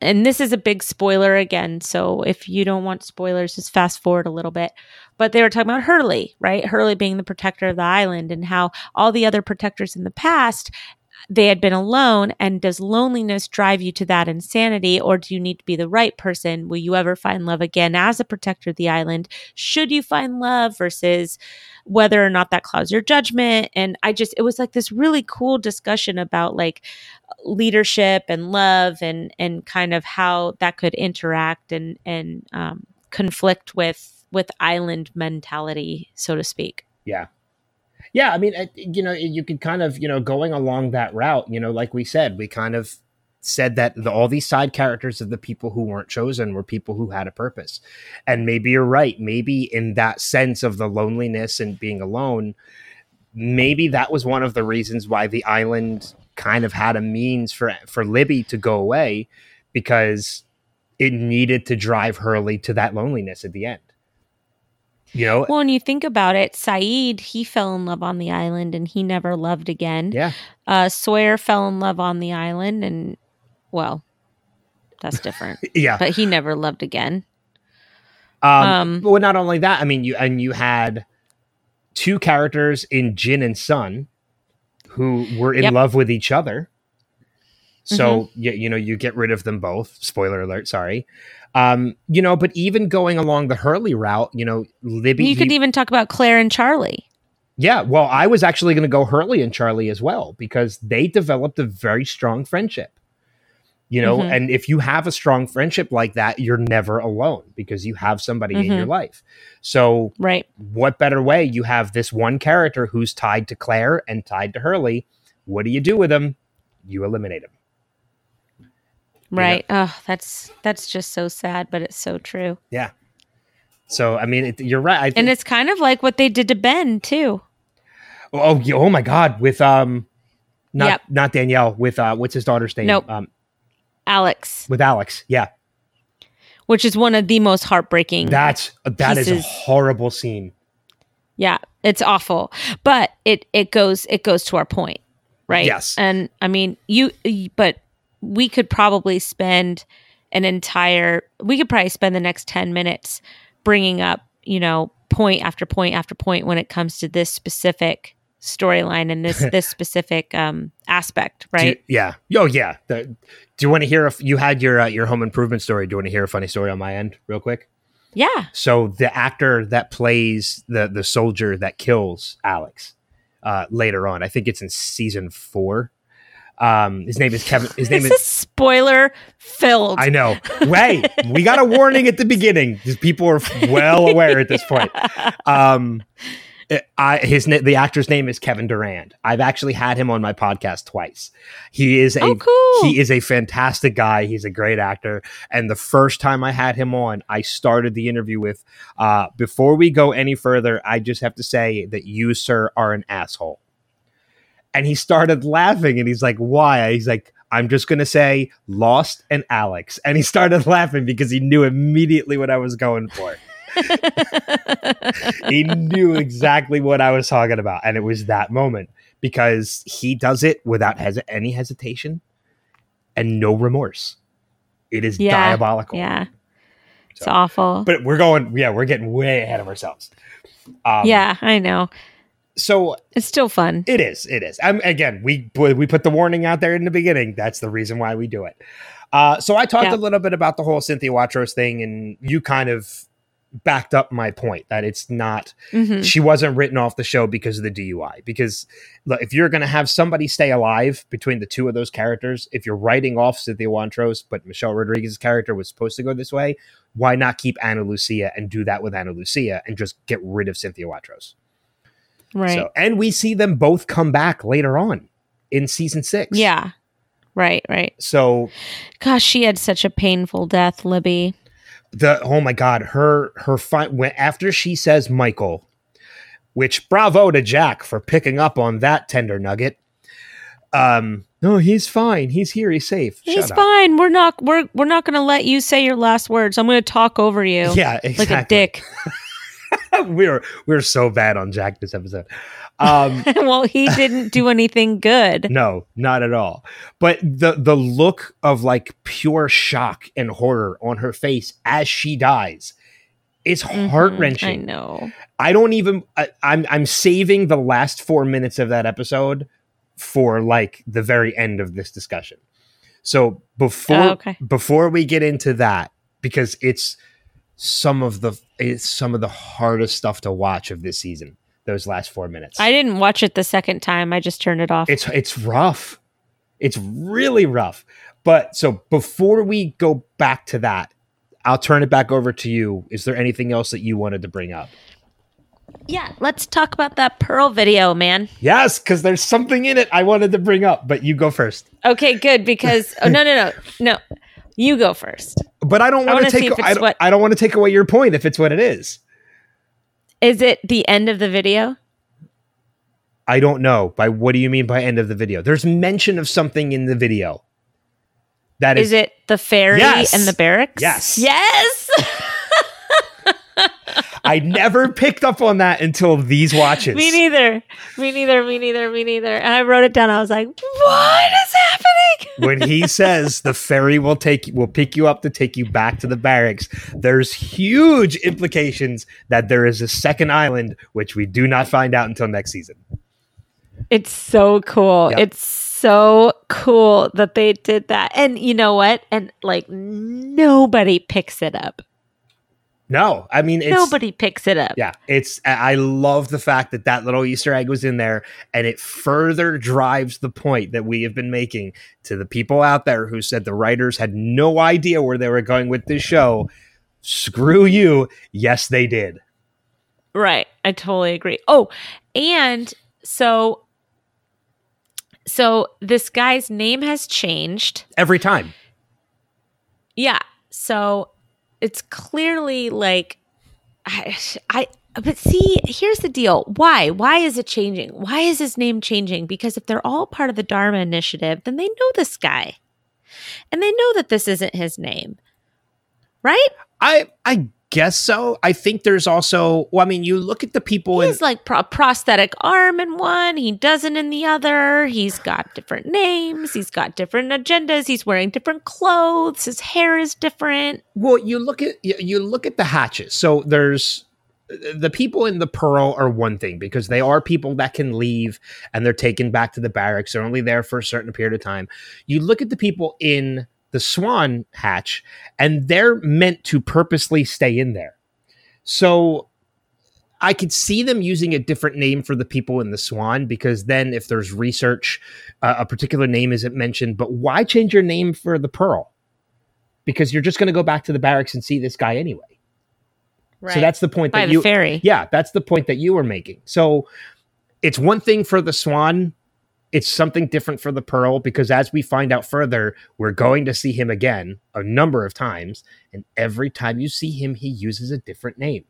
and this is a big spoiler again. So if you don't want spoilers, just fast forward a little bit. But they were talking about Hurley, right? Hurley being the protector of the island and how all the other protectors in the past they had been alone and does loneliness drive you to that insanity or do you need to be the right person? Will you ever find love again as a protector of the island? Should you find love versus whether or not that clouds your judgment? And i just it was like this really cool discussion about like leadership and love and and kind of how that could interact and and um, conflict with with island mentality so to speak. Yeah. Yeah, I mean, you know, you could kind of, you know, going along that route, you know, like we said, we kind of said that the, all these side characters of the people who weren't chosen were people who had a purpose. And maybe you're right. Maybe in that sense of the loneliness and being alone, maybe that was one of the reasons why the island kind of had a means for for Libby to go away because it needed to drive Hurley to that loneliness at the end. You know, well and you think about it Sayid he fell in love on the island and he never loved again yeah. uh, Sawyer fell in love on the island, and well, that's different. [laughs] Yeah. but he never loved again. Um, Um, well, not only that, I mean, you and you had two characters in Jin and Sun who were in Yep. love with each other. So you, you know you get rid of them both. Spoiler alert. Sorry. Um, you know, but even going along the Hurley route, you know, Libby. You could he- even talk about Claire and Charlie. yeah. Well, I was actually going to go Hurley and Charlie as well because they developed a very strong friendship. You know, Mhm. and if you have a strong friendship like that, you're never alone because you have somebody in Mhm. your life. So Right. what better way? You have this one character who's tied to Claire and tied to Hurley. What do you do with him? You eliminate him. Know- Right. Oh, that's that's just so sad, but it's so true. Yeah. So I mean, it, you're right. I And it's kind of like what they did to Ben too. oh, oh my God, with um, not Yep. not Danielle, with uh, what's his daughter's name? Nope. Um, Alex, with Alex. Yeah, which is one of the most heartbreaking. that's that is a horrible scene. yeah, it's awful, but it it goes it goes to our point, right? Yes. And I mean, you, but we could probably spend an entire we could probably spend the next 10 minutes bringing up you know point after point after point when it comes to this specific storyline and this [laughs] this specific um aspect Do you- right yeah. Oh yeah. The- do you want to hear? If you had your uh, your home improvement story? Do you want to hear a funny story on my end, real quick? yeah So the actor that plays the the soldier that kills Alex uh, later on, I think it's in season four. Um, his name is Kevin. His name is. is spoiler filled I know. Wait, we got a warning at the beginning. These people are well aware at this point. Um, I his na- the actor's name is Kevin Durand. I've actually had him on my podcast twice. He is a oh cool he is a fantastic guy. He's a great actor. And the first time I had him on, I started the interview with uh, before we go any further, I just have to say that you, sir, are an asshole. And he started laughing and he's like, Why? He's like, I'm just going to say Lost and Alex. And he started [laughs] laughing because he knew immediately what I was going for. [laughs] he knew exactly what I was talking about. And it was that moment because he does it without hes- any hesitation and no remorse. It is Yeah, diabolical. yeah it's awful But we're going, yeah, we're getting way ahead of ourselves. Um, yeah i know So it's still fun it is, it is. Um, again, we we put the warning out there in the beginning. That's the reason why we do it. Uh, so I talked Yeah. a little bit about the whole Cynthia Watros thing, and you kind of backed up my point that it's not Mhm. she wasn't written off the show because of the DUI. Because look, if you're going to have somebody stay alive between the two of those characters, if you're writing off Cynthia Wantros, but Michelle Rodriguez's character was supposed to go this way, why not keep Ana Lucia and do that with Ana Lucia and just get rid of Cynthia Wantros? Right. So, and we see them both come back later on in season six. yeah. Right, right. So Gosh, she had such a painful death, Libby. the oh my god, her her fi- when after she says Michael, which bravo to Jack for picking up on that tender nugget. Um, no, he's fine. He's here. He's safe. He's Shut up. fine. We're not we're we're not gonna let you say your last words. I'm gonna talk over you. Yeah, exactly. Like a dick. [laughs] [laughs] we're we're so bad on Jack this episode. Um, [laughs] well, he didn't do anything good. [laughs] no, not at all. But the the look of like pure shock and horror on her face as she dies is Mhm, heart wrenching. I know. I don't even. I, I'm I'm saving the last four minutes of that episode for like the very end of this discussion. So before Oh, okay. before we get into that, because it's some of the it's some of the hardest stuff to watch of this season. Those last four minutes. I didn't watch it the second time. I just turned it off. it's it's rough. It's really rough. But so before we go back to that, I'll turn it back over to you. Is there anything else that you wanted to bring up? yeah, let's talk about that Pearl video, man. Yes, because there's something in it I wanted to bring up, but you go first. Okay, good because oh no no no no, you go first. But I don't want to take I don't, what- I don't want to take away your point if it's what it is. Is it the end of the video? I don't know. By what do you mean by end of the video? There's mention of something in the video. That is, Is it the ferry Yes. and the barracks? Yes. Yes. [laughs] I never picked up on that until these [laughs] watches. me neither. Me neither. Me neither. Me neither. And I wrote it down. I was like, "What is happening?" When he says the ferry will take will pick you up to take you back to the barracks, there's huge implications that there is a second island which we do not find out until next season. It's so cool. Yep. It's so cool that they did that. And you know what? And like nobody picks it up. No, I mean it's nobody picks it up. Yeah, it's I I love the fact that that little Easter egg was in there, and it further drives the point that we have been making to the people out there who said the writers had no idea where they were going with this show. Screw you! Yes, they did. Right. I totally agree. Oh, and so so this guy's name has changed. Every time, Yeah. So it's clearly like I, I but see, here's the deal. Why? Why is it changing? Why is his name changing? Because if they're all part of the Dharma initiative, then they know this guy. And they know that this isn't his name. Right? I I guess so. I think there's also. Well, I mean, you look at the people He in like pro- prosthetic arm in one, he doesn't in the other. He's got different names, he's got different agendas, he's wearing different clothes, his hair is different. Well, you look at you, you look at the hatches. So there's the people in the Pearl are one thing because they are people that can leave and they're taken back to the barracks. They're only there for a certain period of time. You look at the people in the Swan hatch, and they're meant to purposely stay in there. So I could see them using a different name for the people in the Swan because then, if there's research, uh, a particular name isn't mentioned. But why change your name for the Pearl? Because you're just going to go back to the barracks and see this guy anyway. So that's the point by that the you. ferry. Yeah, that's the point that you were making. So it's one thing for the Swan. It's something different for the Pearl because as we find out further, we're going to see him again a number of times. And every time you see him, he uses a different name.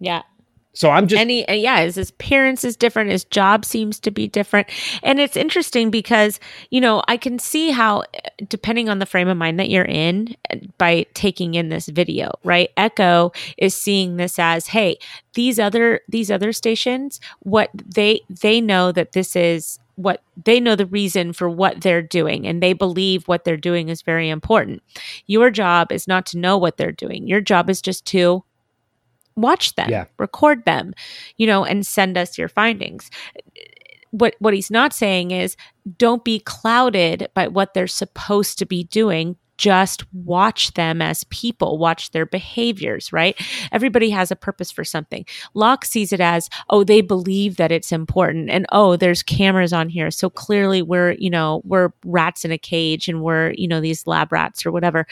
Yeah. So I'm just and he, yeah, his appearance is different. His job seems to be different. And it's interesting because, you know, I can see how, uh, depending on the frame of mind that you're in, uh, by taking in this video, right? Eko is seeing this as, hey, these other these other stations, what they they know that this is what they know the reason for what they're doing and they believe what they're doing is very important. Your job is not to know what they're doing. Your job is just to watch them, Yeah. record them, you know, and send us your findings. What what he's not saying is don't be clouded by what they're supposed to be doing. Just watch them as people, watch their behaviors, right? Everybody has a purpose for something. Locke sees it as, oh, they believe that it's important and oh, there's cameras on here. So clearly we're, you know, we're rats in a cage and we're, you know, these lab rats or whatever.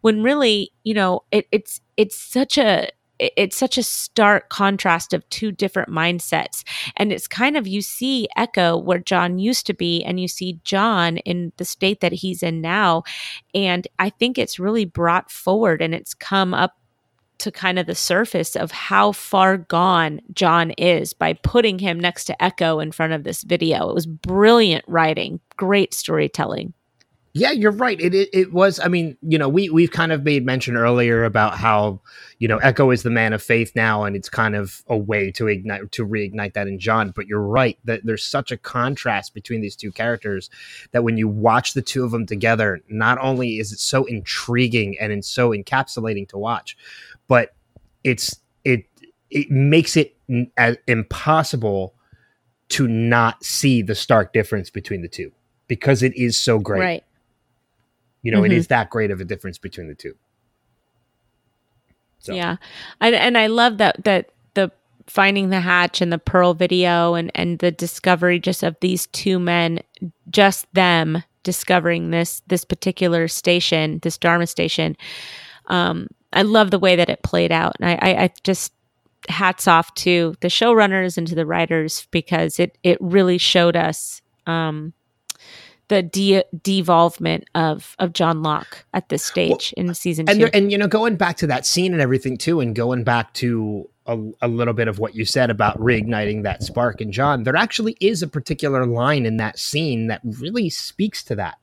When really, you know, it, it's it's such a it's such a stark contrast of two different mindsets. And it's kind of, you see Eko where John used to be, and you see John in the state that he's in now. And I think it's really brought forward and it's come up to kind of the surface of how far gone John is by putting him next to Eko in front of this video. It was brilliant writing, great storytelling. Yeah, you're right. It, it, it was. I mean, you know, we we've kind of made mention earlier about how you know Eko is the man of faith now, and it's kind of a way to ignite to reignite that in John. But you're right that there's such a contrast between these two characters that when you watch the two of them together, not only is it so intriguing and it's so encapsulating to watch, but it's it it makes it n- impossible to not see the stark difference between the two because it is so great. Right. You know, Mhm. it is that great of a difference between the two. So. Yeah, and and I love that that the finding the hatch and the pearl video and and the discovery just of these two men, just them discovering this this particular station, this Dharma station. Um, I love the way that it played out, and I, I, I just hats off to the showrunners and to the writers because it it really showed us um, the de- devolvement of of John Locke at this stage in season and two. there, and you know going back to that scene and everything too and going back to a, a little bit of what you said about reigniting that spark in john there actually is a particular line in that scene that really speaks to that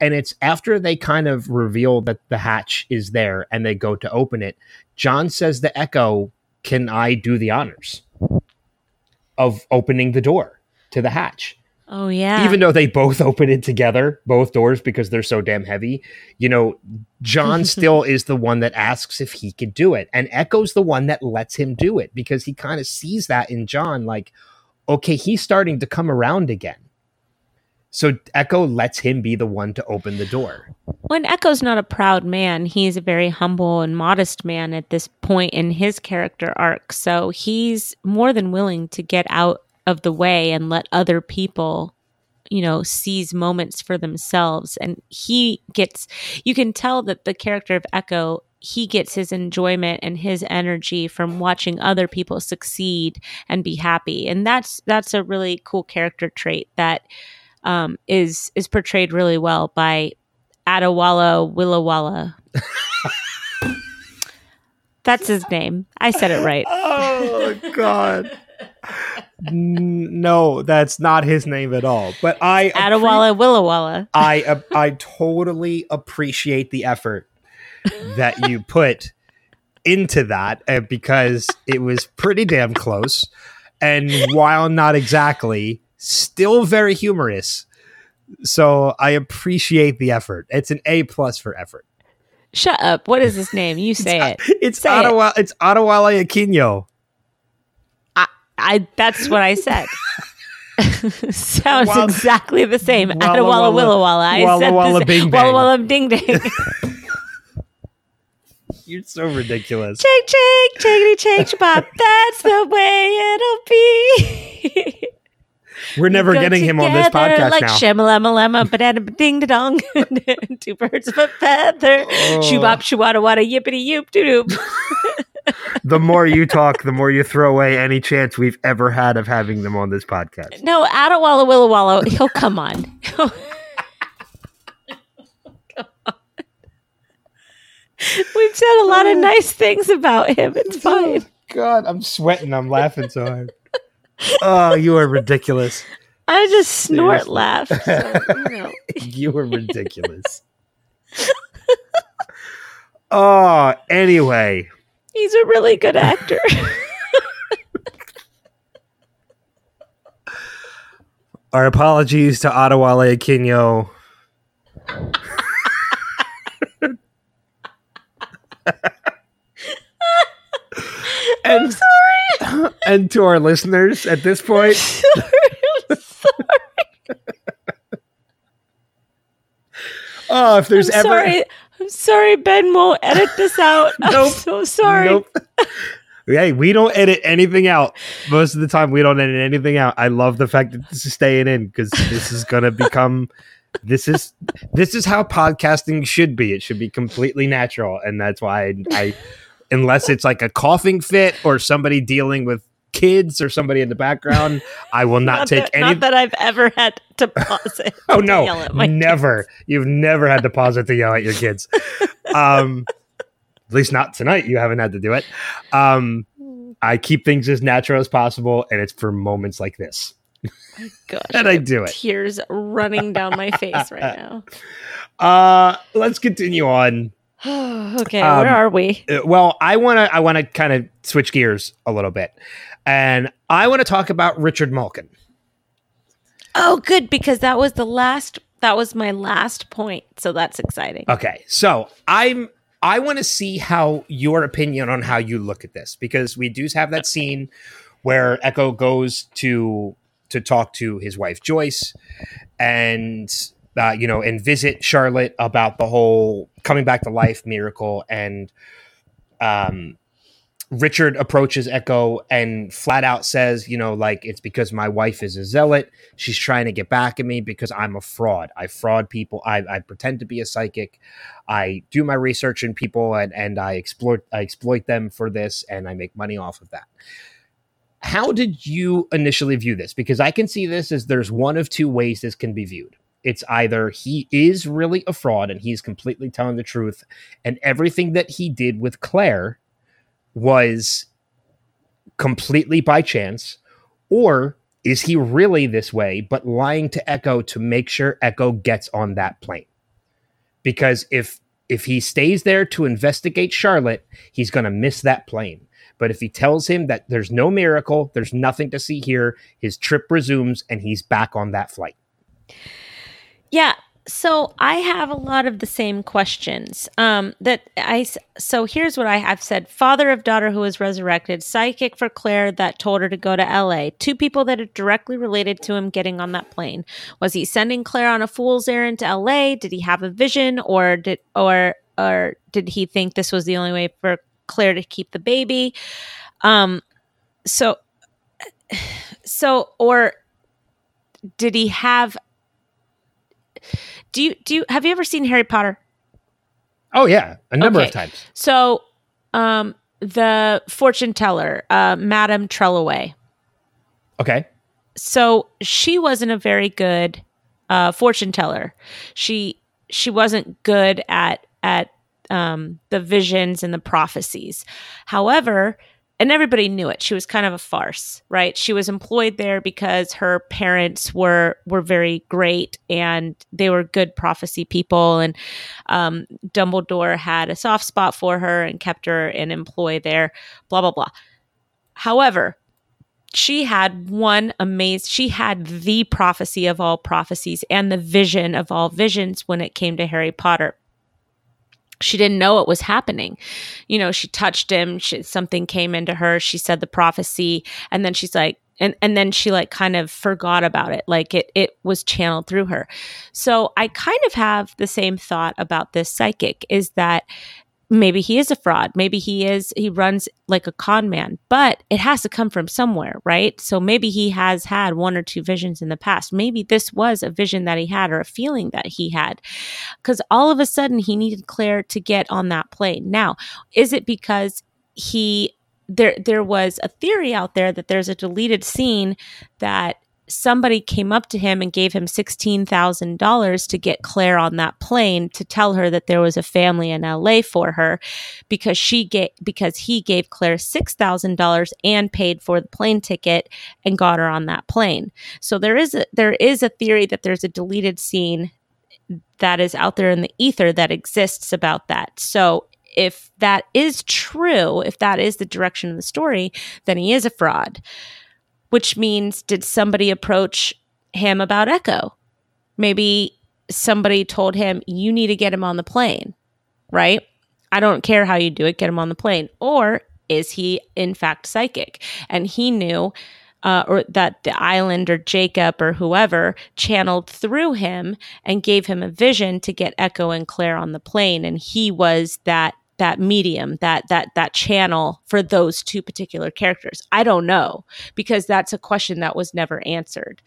and it's after they kind of reveal that the hatch is there and they go to open it john says to eko can i do the honors of opening the door to the hatch oh yeah, even though they both [laughs] open it together, both doors, because they're so damn heavy, you know, John [laughs] still is the one that asks if he could do it. And Eko's the one that lets him do it because he kind of sees that in John, like, okay, he's starting to come around again. So Eko lets him be the one to open the door. When Eko's not a proud man, he's a very humble and modest man at this point in his character arc. So he's more than willing to get out of the way and let other people, you know, seize moments for themselves. And he gets, you can tell that the character of Eko, he gets his enjoyment and his energy from watching other people succeed and be happy. And that's that's a really cool character trait that um, is is portrayed really well by Adewale Willawala. [laughs] That's his name. I said it right. Oh, God. [laughs] no, that's not his name at all. But I Adewale Willawala. I uh, I totally appreciate the effort that you put into that uh, because it was pretty damn close, and while not exactly, still very humorous. So I appreciate the effort. It's an A plus for effort. Shut up. What is his name? You [laughs] say it. It's Say it. It's Ottawala Aquino. I that's what I said. [laughs] Sounds Walla- exactly the same. Walla Adewale Walla- Willawala. I Walla said Walla. Bing Bang. Walla Walla Ding Ding. [laughs] [laughs] You're so ridiculous. Shake, shake, shakety, shake, bop. That's the way it'll be. We're never Go getting him on this podcast like now. shamalama lama, banana ding da dong, two birds of a feather. Oh. Shoo bop, shoo wada wada, yippity yoop doo doo. The more you talk, the more you throw away any chance we've ever had of having them on this podcast. No, Adewale Willawalla, he'll come on. [laughs] We've said a lot of oh. nice things about him. It's oh fine. God, I'm sweating. I'm laughing so hard. [laughs] Oh, you are ridiculous. I just snort Seriously. laugh. So, you know. [laughs] You are ridiculous. oh, anyway. He's a really good actor. [laughs] Our apologies to Ottawale Aquino. [laughs] and, sorry. and to our listeners at this point, [laughs] I'm sorry. oh, if there's I'm ever sorry. Sorry, Ben won't edit this out. [laughs] I'm so sorry. Nope. hey, we don't edit anything out. Most of the time, we don't edit anything out. I love the fact that this is staying in because this is gonna become. [laughs] This is this is how podcasting should be. It should be completely natural, and that's why I, I unless it's like a coughing fit or somebody dealing with kids or somebody in the background, I will not, take that, any. Not that I've ever had to pause it. [laughs] oh no, yell at my never. You've never had to pause it to yell at your kids. [laughs] Um, at least not tonight. You haven't had to do it. Um. I keep things as natural as possible, and it's for moments like this Gosh, that I have do it. Tears running down my face right [laughs] now. Uh, let's continue on. [sighs] okay, Um, where are we? Uh, Well, I want to I want to kind of switch gears a little bit, and I want to talk about Richard Malkin. Oh, good because that was the last. That was my last point. So that's exciting. Okay, so I'm I want to see how your opinion on how you look at this because we do have that scene where Eko goes to to talk to his wife Joyce and uh, you know and visit Charlotte about the whole coming back to life miracle and um Richard approaches Eko and flat out says, you know, like it's because my wife is a zealot. She's trying to get back at me because I'm a fraud. I fraud people. I, I pretend to be a psychic. I do my research in people and, and I exploit I exploit them for this and I make money off of that. How did you initially view this? Because I can see this as there's one of two ways this can be viewed. It's either he is really a fraud and he's completely telling the truth, and everything that he did with Claire was completely by chance, or is he really this way, but lying to Eko to make sure Eko gets on that plane? Because if if he stays there to investigate Charlotte, he's going to miss that plane. But if he tells him that there's no miracle, there's nothing to see here, his trip resumes and he's back on that flight. Yeah. So I have a lot of the same questions. Um, I. so here's what I have said: father of daughter who was resurrected, psychic for Claire that told her to go to L.A. Two people that are directly related to him getting on that plane. Was he sending Claire on a fool's errand to L.A.? Did he have a vision, or did or or did he think this was the only way for Claire to keep the baby? Um, so [sighs] so or did he have do you do you have you ever seen Harry Potter? Oh yeah, a number Okay. of times. So, um, the fortune teller, uh, Madame Trelawney. Okay. So she wasn't a very good uh, fortune teller. She she wasn't good at at um, the visions and the prophecies. However, and everybody knew it. She was kind of a farce, right? She was employed there because her parents were were very great and they were good prophecy people. And um, Dumbledore had a soft spot for her and kept her in employ there. Blah blah blah. However, she had one amazing she had the prophecy of all prophecies and the vision of all visions when it came to harry potter she didn't know what was happening. You know she touched him she, something came into her she said the prophecy and then she's like and and then she like kind of forgot about it like it it was channeled through her. So i kind of have the same thought about this psychic is that maybe he is a fraud. Maybe he is he runs like a con man but it has to come from somewhere right? So maybe he has had one or two visions in the past. Maybe this was a vision that he had or a feeling that he had because all of a sudden he needed claire to get on that plane. Now is it because he there there was a theory out there that there's a deleted scene that somebody came up to him and gave him $16,000 to get Claire on that plane to tell her that there was a family in LA for her because she gave because he gave Claire $6,000 and paid for the plane ticket and got her on that plane. So there is a there is a theory that there's a deleted scene that is out there in the ether that exists about that. So if that is true, if that is the direction of the story, then he is a fraud which means did somebody approach him about Eko? Maybe somebody told him, you need to get him on the plane, right? I don't care how you do it, get him on the plane. Or is he, in fact, psychic? And he knew uh, or that the island or Jacob or whoever channeled through him and gave him a vision to get Eko and Claire on the plane, and he was that that medium that that that channel for those two particular characters. I don't know because that's a question that was never answered.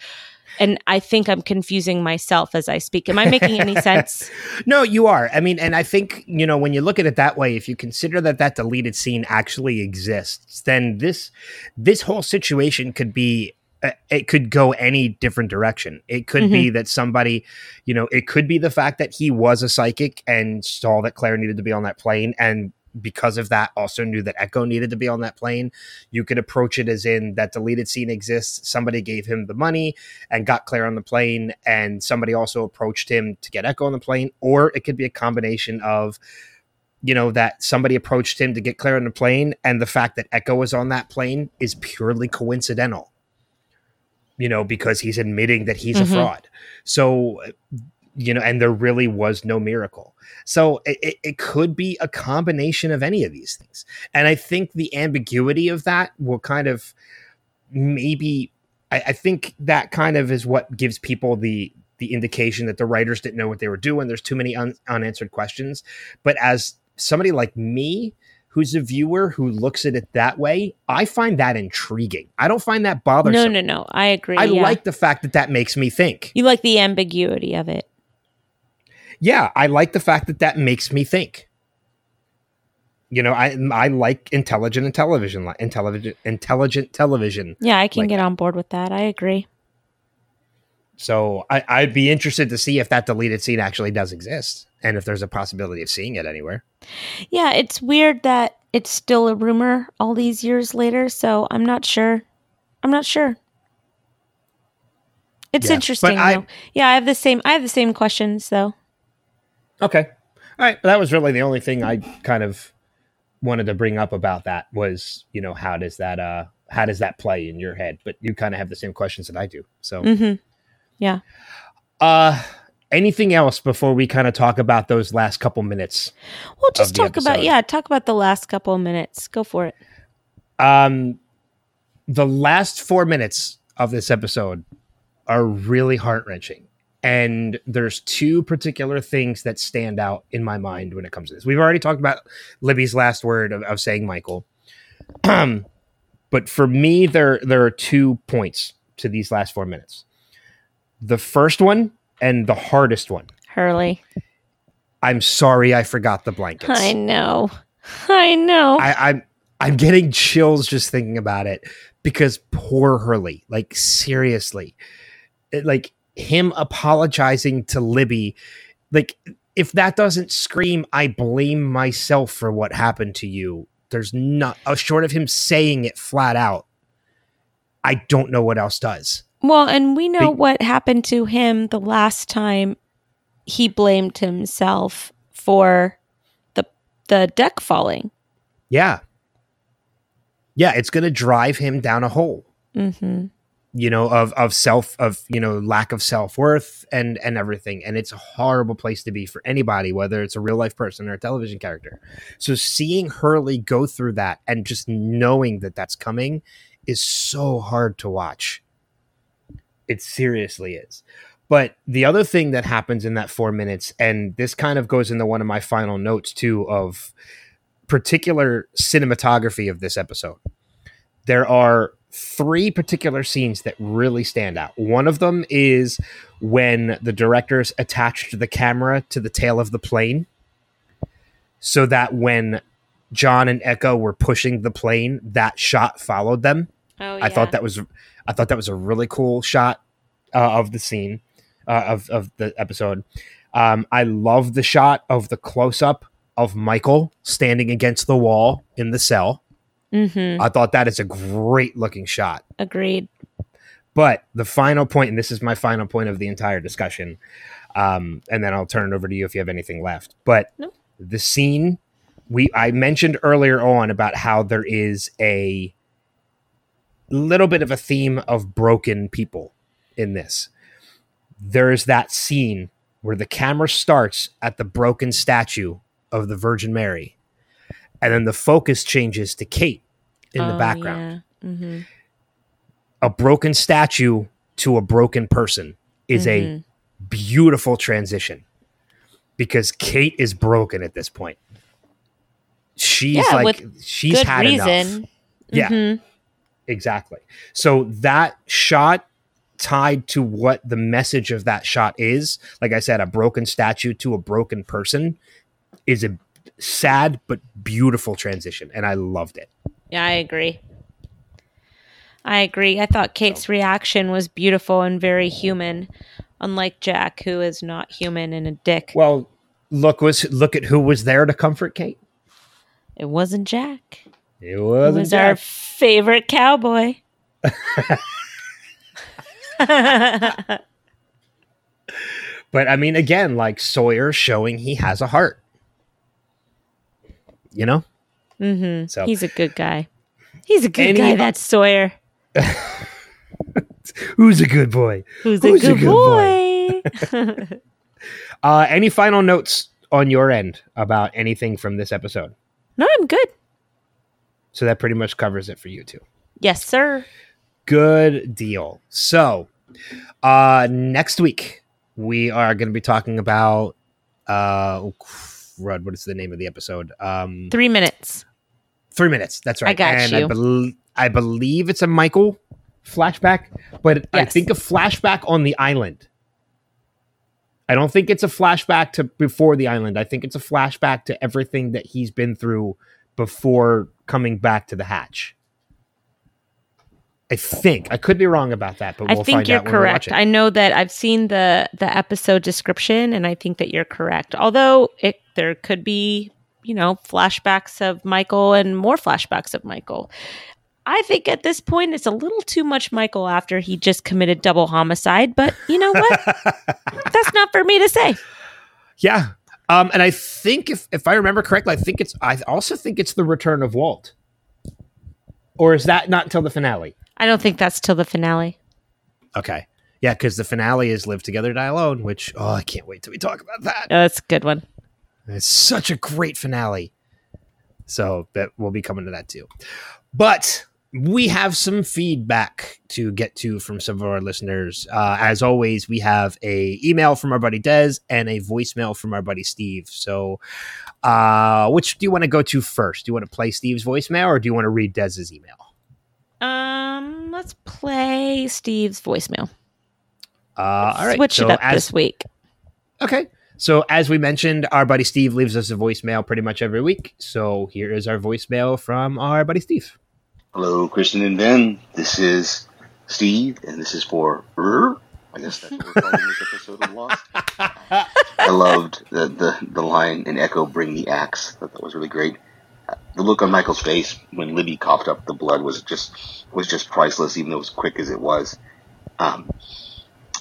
And i think i'm confusing myself as i speak. Am i making any [laughs] sense? No you are. I mean and i think you know when you look at it that way if you consider that that deleted scene actually exists then this this whole situation could be it could go any different direction. It could mm-hmm. be that somebody, you know, it could be the fact that he was a psychic and saw that Claire needed to be on that plane and because of that also knew that Eko needed to be on that plane. You could approach it as in that deleted scene exists. Somebody gave him the money and got Claire on the plane, and somebody also approached him to get Eko on the plane. Or it could be a combination of, you know, that somebody approached him to get Claire on the plane, and the fact that Eko was on that plane is purely coincidental you know, because he's admitting that he's mm-hmm. a fraud. So, you know, and there really was no miracle. So it, it could be a combination of any of these things. And I think the ambiguity of that will kind of maybe, I, I think that kind of is what gives people the, the indication that the writers didn't know what they were doing. There's too many un- unanswered questions. But as somebody like me, who's a viewer who looks at it that way, I find that intriguing. I don't find that bothersome. No, no, no. I agree. I yeah. like the fact that that makes me think. You like the ambiguity of it. Yeah, I like the fact that that makes me think. You know, I I like intelligent television, intelligent intelligent television. Yeah, I can like get that. on board with that. I agree. So I, I'd be interested to see if that deleted scene actually does exist and if there's a possibility of seeing it anywhere. Yeah, it's weird that it's still a rumor all these years later. So I'm not sure. I'm not sure. It's yeah, interesting I, Yeah, I have the same. I have the same questions though. Okay, all right. That was really the only thing I kind of wanted to bring up about that was you know how does that uh how does that play in your head? But you kind of have the same questions that I do. So. Mm-hmm. Yeah. Uh anything else before we kind of talk about those last couple minutes? We'll just talk about yeah, talk about the last couple of minutes. Go for it. Um the last 4 minutes of this episode are really heart-wrenching. And there's two particular things that stand out in my mind when it comes to this. We've already talked about Libby's last word of, of saying Michael. [clears throat] but for me, there there are two points to these last four minutes. The first one and the hardest one. Hurley. I'm sorry I forgot the blankets. I know. I know. I, I'm I'm getting chills just thinking about it because poor Hurley. Like seriously. It, like him apologizing to Libby. Like if that doesn't scream, I blame myself for what happened to you. There's not a short of him saying it flat out. I don't know what else does. Well, and we know Be- what happened to him the last time he blamed himself for the the deck falling. Yeah. Yeah, it's going to drive him down a hole. Mm-hmm. You know, of of self of you know lack of self worth and and everything, and it's a horrible place to be for anybody, whether it's a real life person or a television character. So seeing Hurley go through that and just knowing that that's coming is so hard to watch. It seriously is. But the other thing that happens in that four minutes, and this kind of goes into one of my final notes too, of particular cinematography of this episode. There are three particular scenes that really stand out. One of them is when the directors attached the camera to the tail of the plane so that when John and Eko were pushing the plane, that shot followed them. Oh, yeah. I thought that was I thought that was a really cool shot uh, of the scene uh, of of the episode. Um, I love the shot of the close up of Michael standing against the wall in the cell. Mm-hmm. I thought that is a great looking shot. Agreed. But the final point, and this is my final point of the entire discussion, um, and then I'll turn it over to you if you have anything left. But no. the scene we I mentioned earlier on about how there is a little bit of a theme of broken people in this. There's that scene where the camera starts at the broken statue of the Virgin Mary, and then the focus changes to Kate in oh, the background. Yeah. Mm-hmm. a broken statue to a broken person is a Mhm. beautiful transition because Kate is broken at this point. She's Yeah, like she's had enough. reason. Yeah. Exactly. So that shot tied to what the message of that shot is, like I said, a broken statue to a broken person is a sad but beautiful transition. And I loved it. Yeah, I agree. I agree. I thought Kate's reaction was beautiful and very human, unlike Jack, who is not human and a dick. Well, look was look at who was there to comfort Kate. It wasn't Jack. It It wasn't was our favorite cowboy. [laughs] But I mean, again, like Sawyer showing he has a heart. You know? hmm So- He's a good guy. He's a good guy, that's Sawyer. [laughs] Who's a good boy? Who's, Who's a a good, good boy? [laughs] Uh, any final notes on your end about anything from this episode? no, I'm good. So that pretty much covers it for you too. Yes, sir. Good deal. So, uh, next week we are going to be talking about uh, oh, crud, what is the name of the episode? Um, Three minutes. three minutes. That's right. I got and you. I, bel I believe it's a Michael flashback, but I think a flashback on the island. I don't think it's a flashback to before the island. I think it's a flashback to everything that he's been through before coming back to the hatch. I think I could be wrong about that, but I we'll think find you're out when we watch correct. I know that I've seen the the episode description, and I think that you're correct. Although it there could be, you know, flashbacks of Michael and more flashbacks of Michael. I think at this point it's a little too much Michael after he just committed double homicide. But you know what? [laughs] That's not for me to say. yeah, um, and I think if if I remember correctly, I think it's I also think it's the return of Walt, or is that not until the finale? I don't think that's till the finale. Okay. Yeah, because the finale is Live Together, Die Alone, which, oh, I can't wait till we talk about that. Oh, that's a good one. It's such a great finale. So that we'll be coming to that too. But we have some feedback to get to from some of our listeners. Uh, as always, we have a email from our buddy Des and a voicemail from our buddy Steve. So, uh, which do you want to go to first? Do you want to play Steve's voicemail or do you want to read Des's email? Um, let's play Steve's voicemail. Uh, all right. Switch so it up as- this week. Okay. So as we mentioned, our buddy Steve leaves us a voicemail pretty much every week. So here is our voicemail from our buddy Steve. Hello, Kristen and Ben. This is Steve, and this is for er? I guess that's what we're calling this episode of Lost. [laughs] I loved the, the, the line in Eko, bring the axe. I thought that was really great. The look on Michael's face when Libby coughed up the blood was just was just priceless, even though it was quick as it was. Um,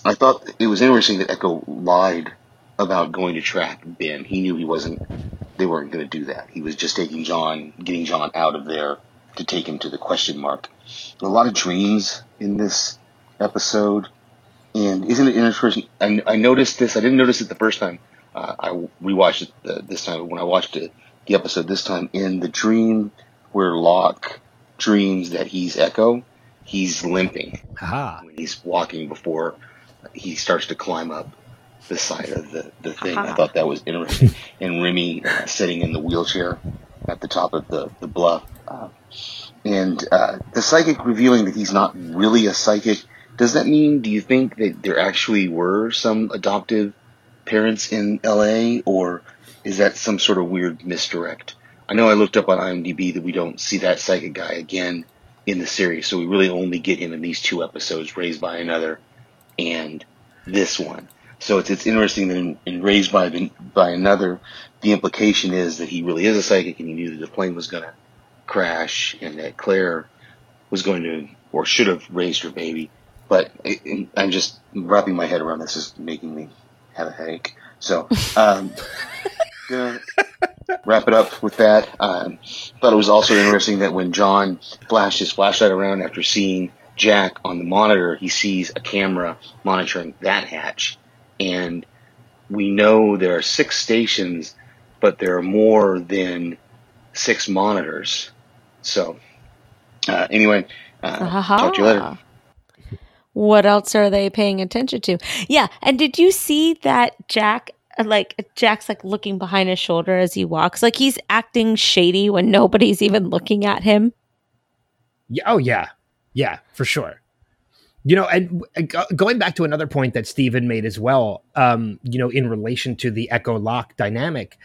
I thought it was interesting that Eko lied about going to track Ben. He knew he wasn't. They weren't going to do that. He was just taking John, getting John out of there to take him to the question mark. A lot of dreams in this episode, and isn't it interesting? I, I noticed this. I didn't notice it the first time. Uh, I rewatched it uh, this time. When I watched it, the episode this time, in the dream where Locke dreams that he's Eko, he's limping Haha. when he's walking before he starts to climb up the side of the, the thing. I thought that was interesting. and Remy uh, sitting in the wheelchair at the top of the, the bluff. Uh, and uh, the psychic revealing that he's not really a psychic, does that mean, do you think that there actually were some adoptive parents in LA, or is that some sort of weird misdirect? I know I looked up on IMDb that we don't see that psychic guy again in the series, so we really only get him in these two episodes, Raised by Another and this one. So it's it's interesting that in, in Raised by by Another, the implication is that he really is a psychic and he knew that the plane was going to crash and that Claire was going to or should have raised her baby. But it, it- I'm just wrapping my head around this is making me have a headache. So [laughs] um, gonna wrap it up with that. Um, thought it was also interesting that when John flashed his flashlight around after seeing Jack on the monitor, he sees a camera monitoring that hatch. And we know there are six stations, but there are more than six monitors. So, uh, anyway, uh, talk to you later. What else are they paying attention to? Yeah, and did you see that Jack like Jack's like looking behind his shoulder as he walks, like he's acting shady when nobody's even looking at him. Yeah, oh yeah, yeah, for sure. You know, and going back to another point that Stephen made as well, um, you know, in relation to the Eko Locke dynamic,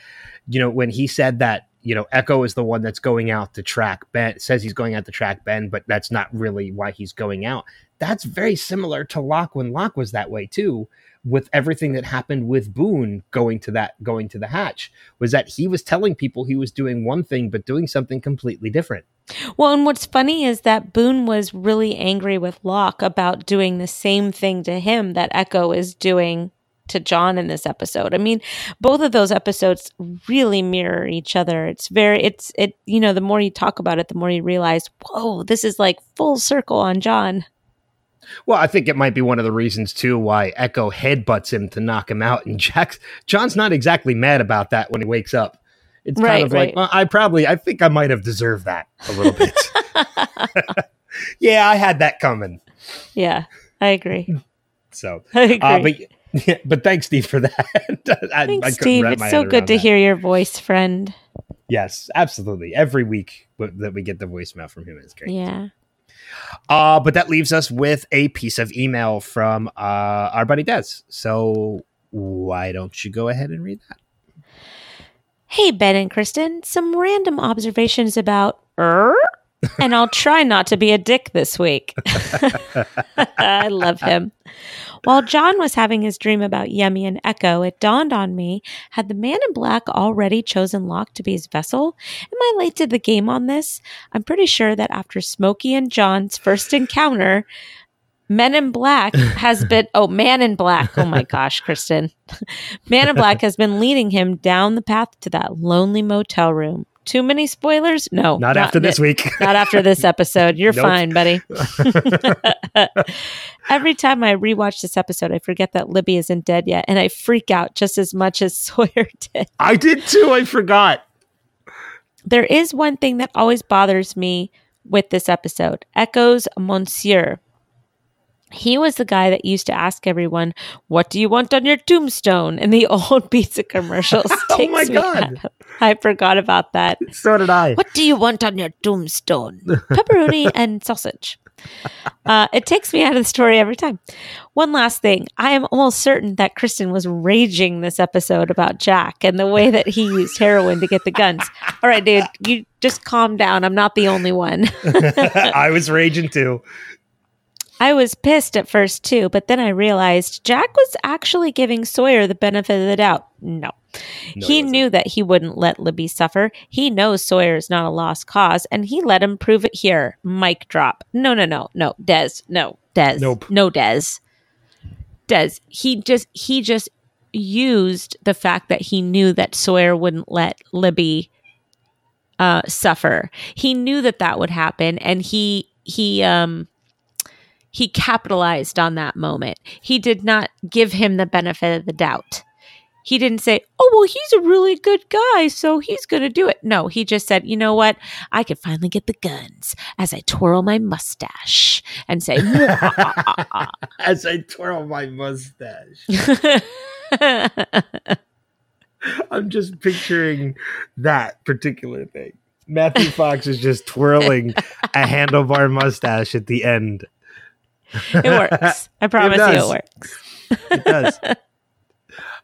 you know, when he said that, you know, Eko is the one that's going out to track Ben, says he's going out to track Ben, but that's not really why he's going out. That's very similar to Locke when Locke was that way too, with everything that happened with Boone going to that going to the hatch was that he was telling people he was doing one thing but doing something completely different. Well, and what's funny is that Boone was really angry with Locke about doing the same thing to him that Eko is doing to John in this episode. I mean, both of those episodes really mirror each other. It's very it's it you know, the more you talk about it, the more you realize, whoa, this is like full circle on John. Well, I think it might be one of the reasons too why Eko headbutts him to knock him out, and [laughs] Jack John's not exactly mad about that when he wakes up. It's right, kind of right. like well, I probably I think I might have deserved that a little bit. [laughs] [laughs] yeah, I had that coming. Yeah, I agree. So, I agree. Uh, but yeah, but thanks, Steve, for that. I, thanks, I Steve. It's so good to that. hear your voice, friend. Yes, absolutely. Every week that we get the voicemail from him is great. Yeah. Uh, but that leaves us with a piece of email from uh, our buddy Des. So why don't you go ahead and read that? Hey, Ben and Kristen, some random observations about er, and I'll try not to be a dick this week. [laughs] I love him. While John was having his dream about Yemi and Eko, it dawned on me had the man in black already chosen Locke to be his vessel? Am I late to the game on this? I'm pretty sure that after Smokey and John's first encounter, Men in Black has been, oh, Man in Black. Oh my gosh, Kristen. [laughs] Man in Black has been leading him down the path to that lonely motel room. Too many spoilers? No. Not, not after this week. [laughs] not after this episode. You're [laughs] fine, buddy. [laughs] Every time I rewatch this episode, I forget that Libby isn't dead yet, and I freak out just as much as Sawyer did. I did too. I forgot. There is one thing that always bothers me with this episode Eko's Monsignor. He was the guy that used to ask everyone, "What do you want on your tombstone?" in the [laughs] old pizza commercials. [laughs] oh my god! I forgot about that. So did I. What do you want on your tombstone? [laughs] Pepperoni and sausage. Uh, it takes me out of the story every time. One last thing. I am almost certain that Kristen was raging this episode about Jack and the way that he used heroin to get the guns. All right, dude, you just calm down. I'm not the only one. I was raging too. I was pissed at first too, but then I realized Jack was actually giving Sawyer the benefit of the doubt. No. no he, he knew that he wouldn't let Libby suffer. He knows Sawyer is not a lost cause, and he let him prove it here. Mic drop. No, no, no, no. Des. No. Des. Nope. No, Des. Des. He just he just used the fact that he knew that Sawyer wouldn't let Libby uh, suffer. He knew that that would happen, and he he um he capitalized on that moment. He did not give him the benefit of the doubt. He didn't say, Oh, well, he's a really good guy, so he's going to do it. No, he just said, You know what? I could finally get the guns as I twirl my mustache and say, ah, ah, ah, [laughs] As I twirl my mustache. [laughs] I'm just picturing that particular thing. Matthew Fox is just twirling a handlebar mustache at the end it works. [laughs] I promise it you, it works. it does. [laughs]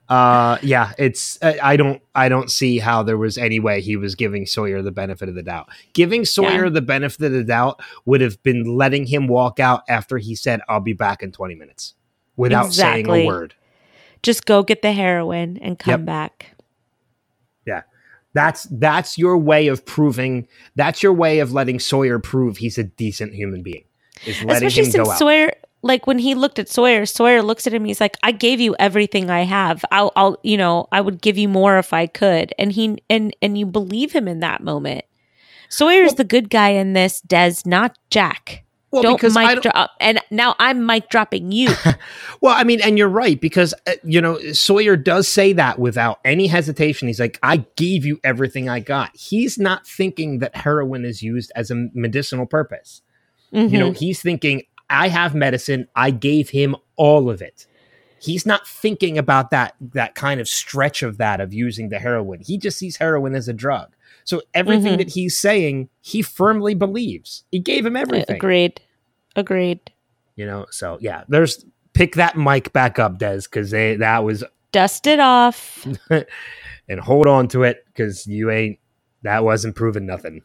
Uh, yeah, it's I don't I don't see how there was any way he was giving Sawyer the benefit of the doubt. Giving Sawyer yeah. the benefit of the doubt would have been letting him walk out after he said, "I'll be back in twenty minutes," without exactly. saying a word. Just go get the heroin and come yep. back. Yeah. That's that's your way of proving that's your way of letting Sawyer prove he's a decent human being is letting Especially him go out. Sawyer, like when he looked at Sawyer, Sawyer looks at him. He's like, "I gave you everything I have. I'll, I'll, you know, I would give you more if I could." And he and and you believe him in that moment. Sawyer's well, the good guy in this. Des, not Jack. Well, don't because mic don't, drop. And now I'm mic dropping you. [laughs] well, I mean, and you're right because uh, you know Sawyer does say that without any hesitation. He's like, "I gave you everything I got." He's not thinking that heroin is used as a medicinal purpose. Mm-hmm. You know, mm-hmm. he's thinking, I have medicine. I gave him all of it. He's not thinking about that that kind of stretch of that of using the heroin. He just sees heroin as a drug. So everything Mhm. that he's saying, he firmly believes. He gave him everything. Agreed. Agreed. You know, so yeah, there's pick that mic back up, Des, because they that was Dust it off. [laughs] and hold on to it because you ain't that wasn't proving nothing.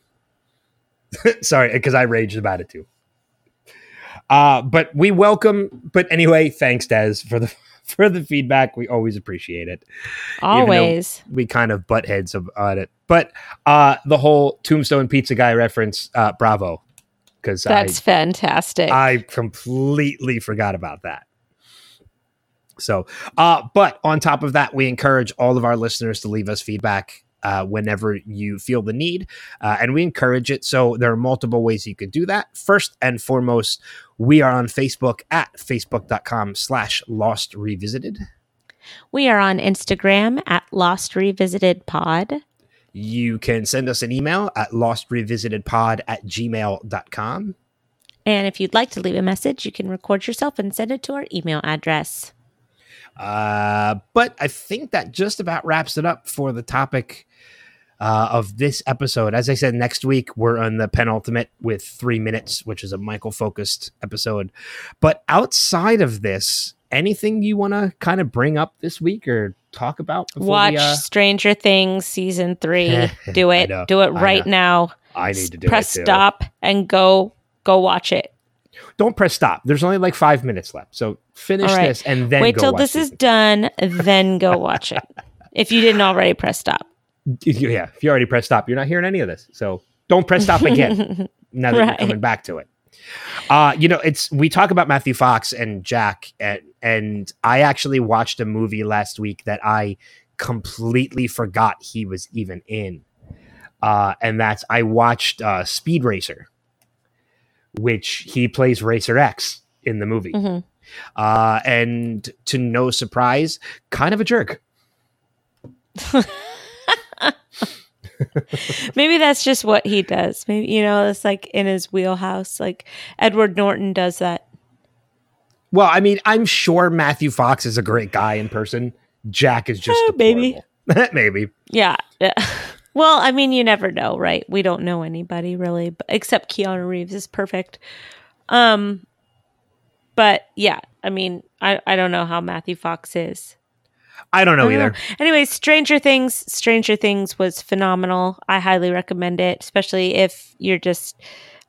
[laughs] Sorry, because I raged about it too. Uh, but we welcome. But anyway, thanks, Des, for the [laughs] for the feedback. We always appreciate it. Always. We kind of butt heads ab- on it, but uh, the whole Tombstone Pizza Guy reference, uh, bravo, because I That's fantastic. I completely forgot about that. So, uh, but on top of that, we encourage all of our listeners to leave us feedback uh, whenever you feel the need, uh, and we encourage it. So there are multiple ways you can do that. First and foremost, we are on Facebook at facebook.com slash lost revisited. we are on Instagram at Lost Revisited Pod. You can send us an email at lostrevisitedpod at gmail.com. And if you'd like to leave a message, you can record yourself and send it to our email address. Uh, but I think that just about wraps it up for the topic uh, of this episode. As I said, next week we're on the penultimate with three minutes, which is a Michael focused episode. But outside of this, anything you want to kind of bring up this week or talk about? before we, Watch uh, Stranger Things season three. [laughs] Do it. know, Do it right know. now. I need to do Press stop and go go watch it. Don't press stop. There's only like five minutes left, so finish right. this and then Wait till watch this is done, then go watch it. [laughs] If you didn't already press stop. Yeah, if you already press stop, you're not hearing any of this. So don't press stop again. [laughs] now that Right. you're coming back to it. Uh, you know, it's we talk about Matthew Fox and Jack, and and I actually watched a movie last week that I completely forgot he was even in. Uh, and that's I watched uh, Speed Racer, which he plays Racer X in the movie. Mhm. Uh, and to no surprise, kind of a jerk. [laughs] [laughs] Maybe that's just what he does. Maybe you know, it's like in his wheelhouse. Like Edward Norton does that. Well, I mean, I'm sure Matthew Fox is a great guy in person. Jack is just Oh, maybe. [laughs] maybe. Yeah. yeah. [laughs] Well, I mean, you never know, right? We don't know anybody really, but, except Keanu Reeves is perfect. Um, but yeah, I mean, I I don't know how Matthew Fox is. I don't know I don't either. Anyway, Stranger Things. Stranger Things was phenomenal. I highly recommend it, especially if you're just.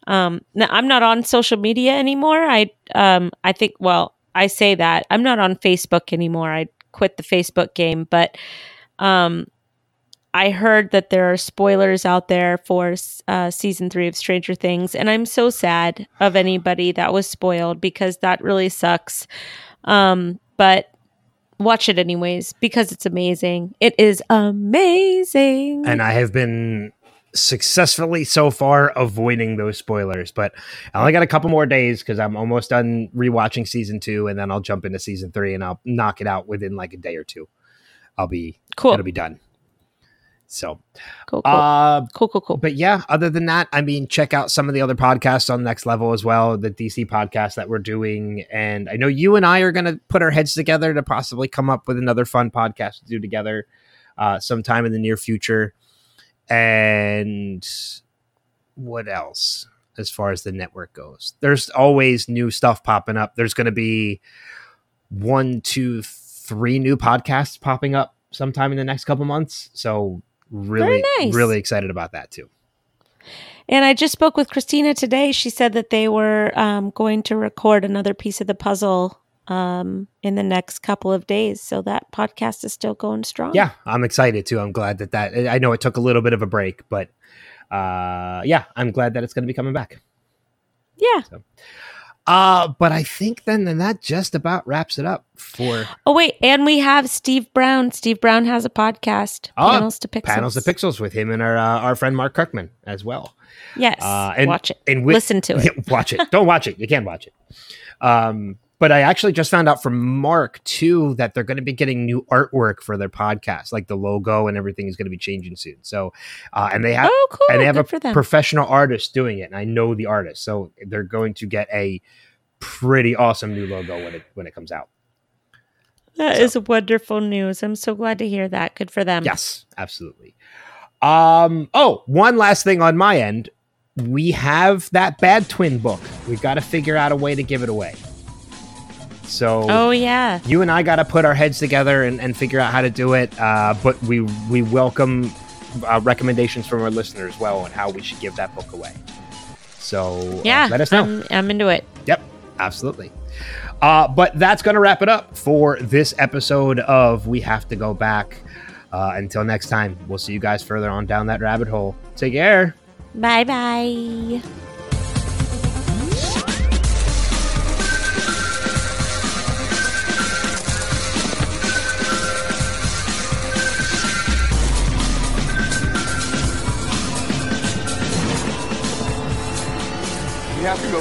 Um, I'm not on social media anymore. I um, I think. Well, I say that I'm not on Facebook anymore. I quit the Facebook game, but um, I heard that there are spoilers out there for uh, season three of Stranger Things, and I'm so sad of anybody that was spoiled because that really sucks. Um, but watch it anyways because it's amazing. It is amazing. And I have been successfully so far avoiding those spoilers, but I only got a couple more days because I'm almost done rewatching season two, and then I'll jump into season three and I'll knock it out within like a day or two. I'll be cool. it'll be done. So cool, cool, uh cool, cool, cool. but yeah, other than that, I mean, check out some of the other podcasts on Next Level as well, the DC podcast that we're doing. And I know you and I are going to put our heads together to possibly come up with another fun podcast to do together uh, sometime in the near future. And what else as far as the network goes? There's always new stuff popping up. There's going to be one, two, three new podcasts popping up sometime in the next couple months. So really, nice. really excited about that too. And I just spoke with Christina today. She said that they were um, going to record another piece of the puzzle um, in the next couple of days. So that podcast is still going strong. Yeah, I'm excited too. I'm glad that that I know it took a little bit of a break, but uh, yeah, I'm glad that it's going to be coming back. Yeah. Uh, but I think then then that just about wraps it up for Oh wait, and we have Steve Brown. Steve Brown has a podcast. Oh, Panels to Pixels. Panels of Pixels with him and our uh, our friend Mark Kirkman as well. Yes. Uh, and- watch it. And with, Listen to it. Yeah, [laughs] watch it. Don't watch it. You can't watch it. Um, but I actually just found out from Mark too that they're going to be getting new artwork for their podcast, like the logo and everything is going to be changing soon. So, uh, and they have oh, cool. and they have Good a professional artist doing it, and I know the artist, so they're going to get a pretty awesome new logo when it when it comes out. That is wonderful news. I'm so glad to hear that. Good for them. Yes, absolutely. Um, oh, one last thing on my end. We have that bad twin book. We've got to figure out a way to give it away. So Oh yeah. you and I got to put our heads together and, and figure out how to do it. Uh, but we we welcome uh, recommendations from our listeners as well on how we should give that book away. So uh, Yeah. let us know. I'm, I'm into it. Yep, absolutely. Uh, but that's going to wrap it up for this episode of We Have to Go Back. Uh, until next time, we'll see you guys further on down that rabbit hole. Take care. Bye bye.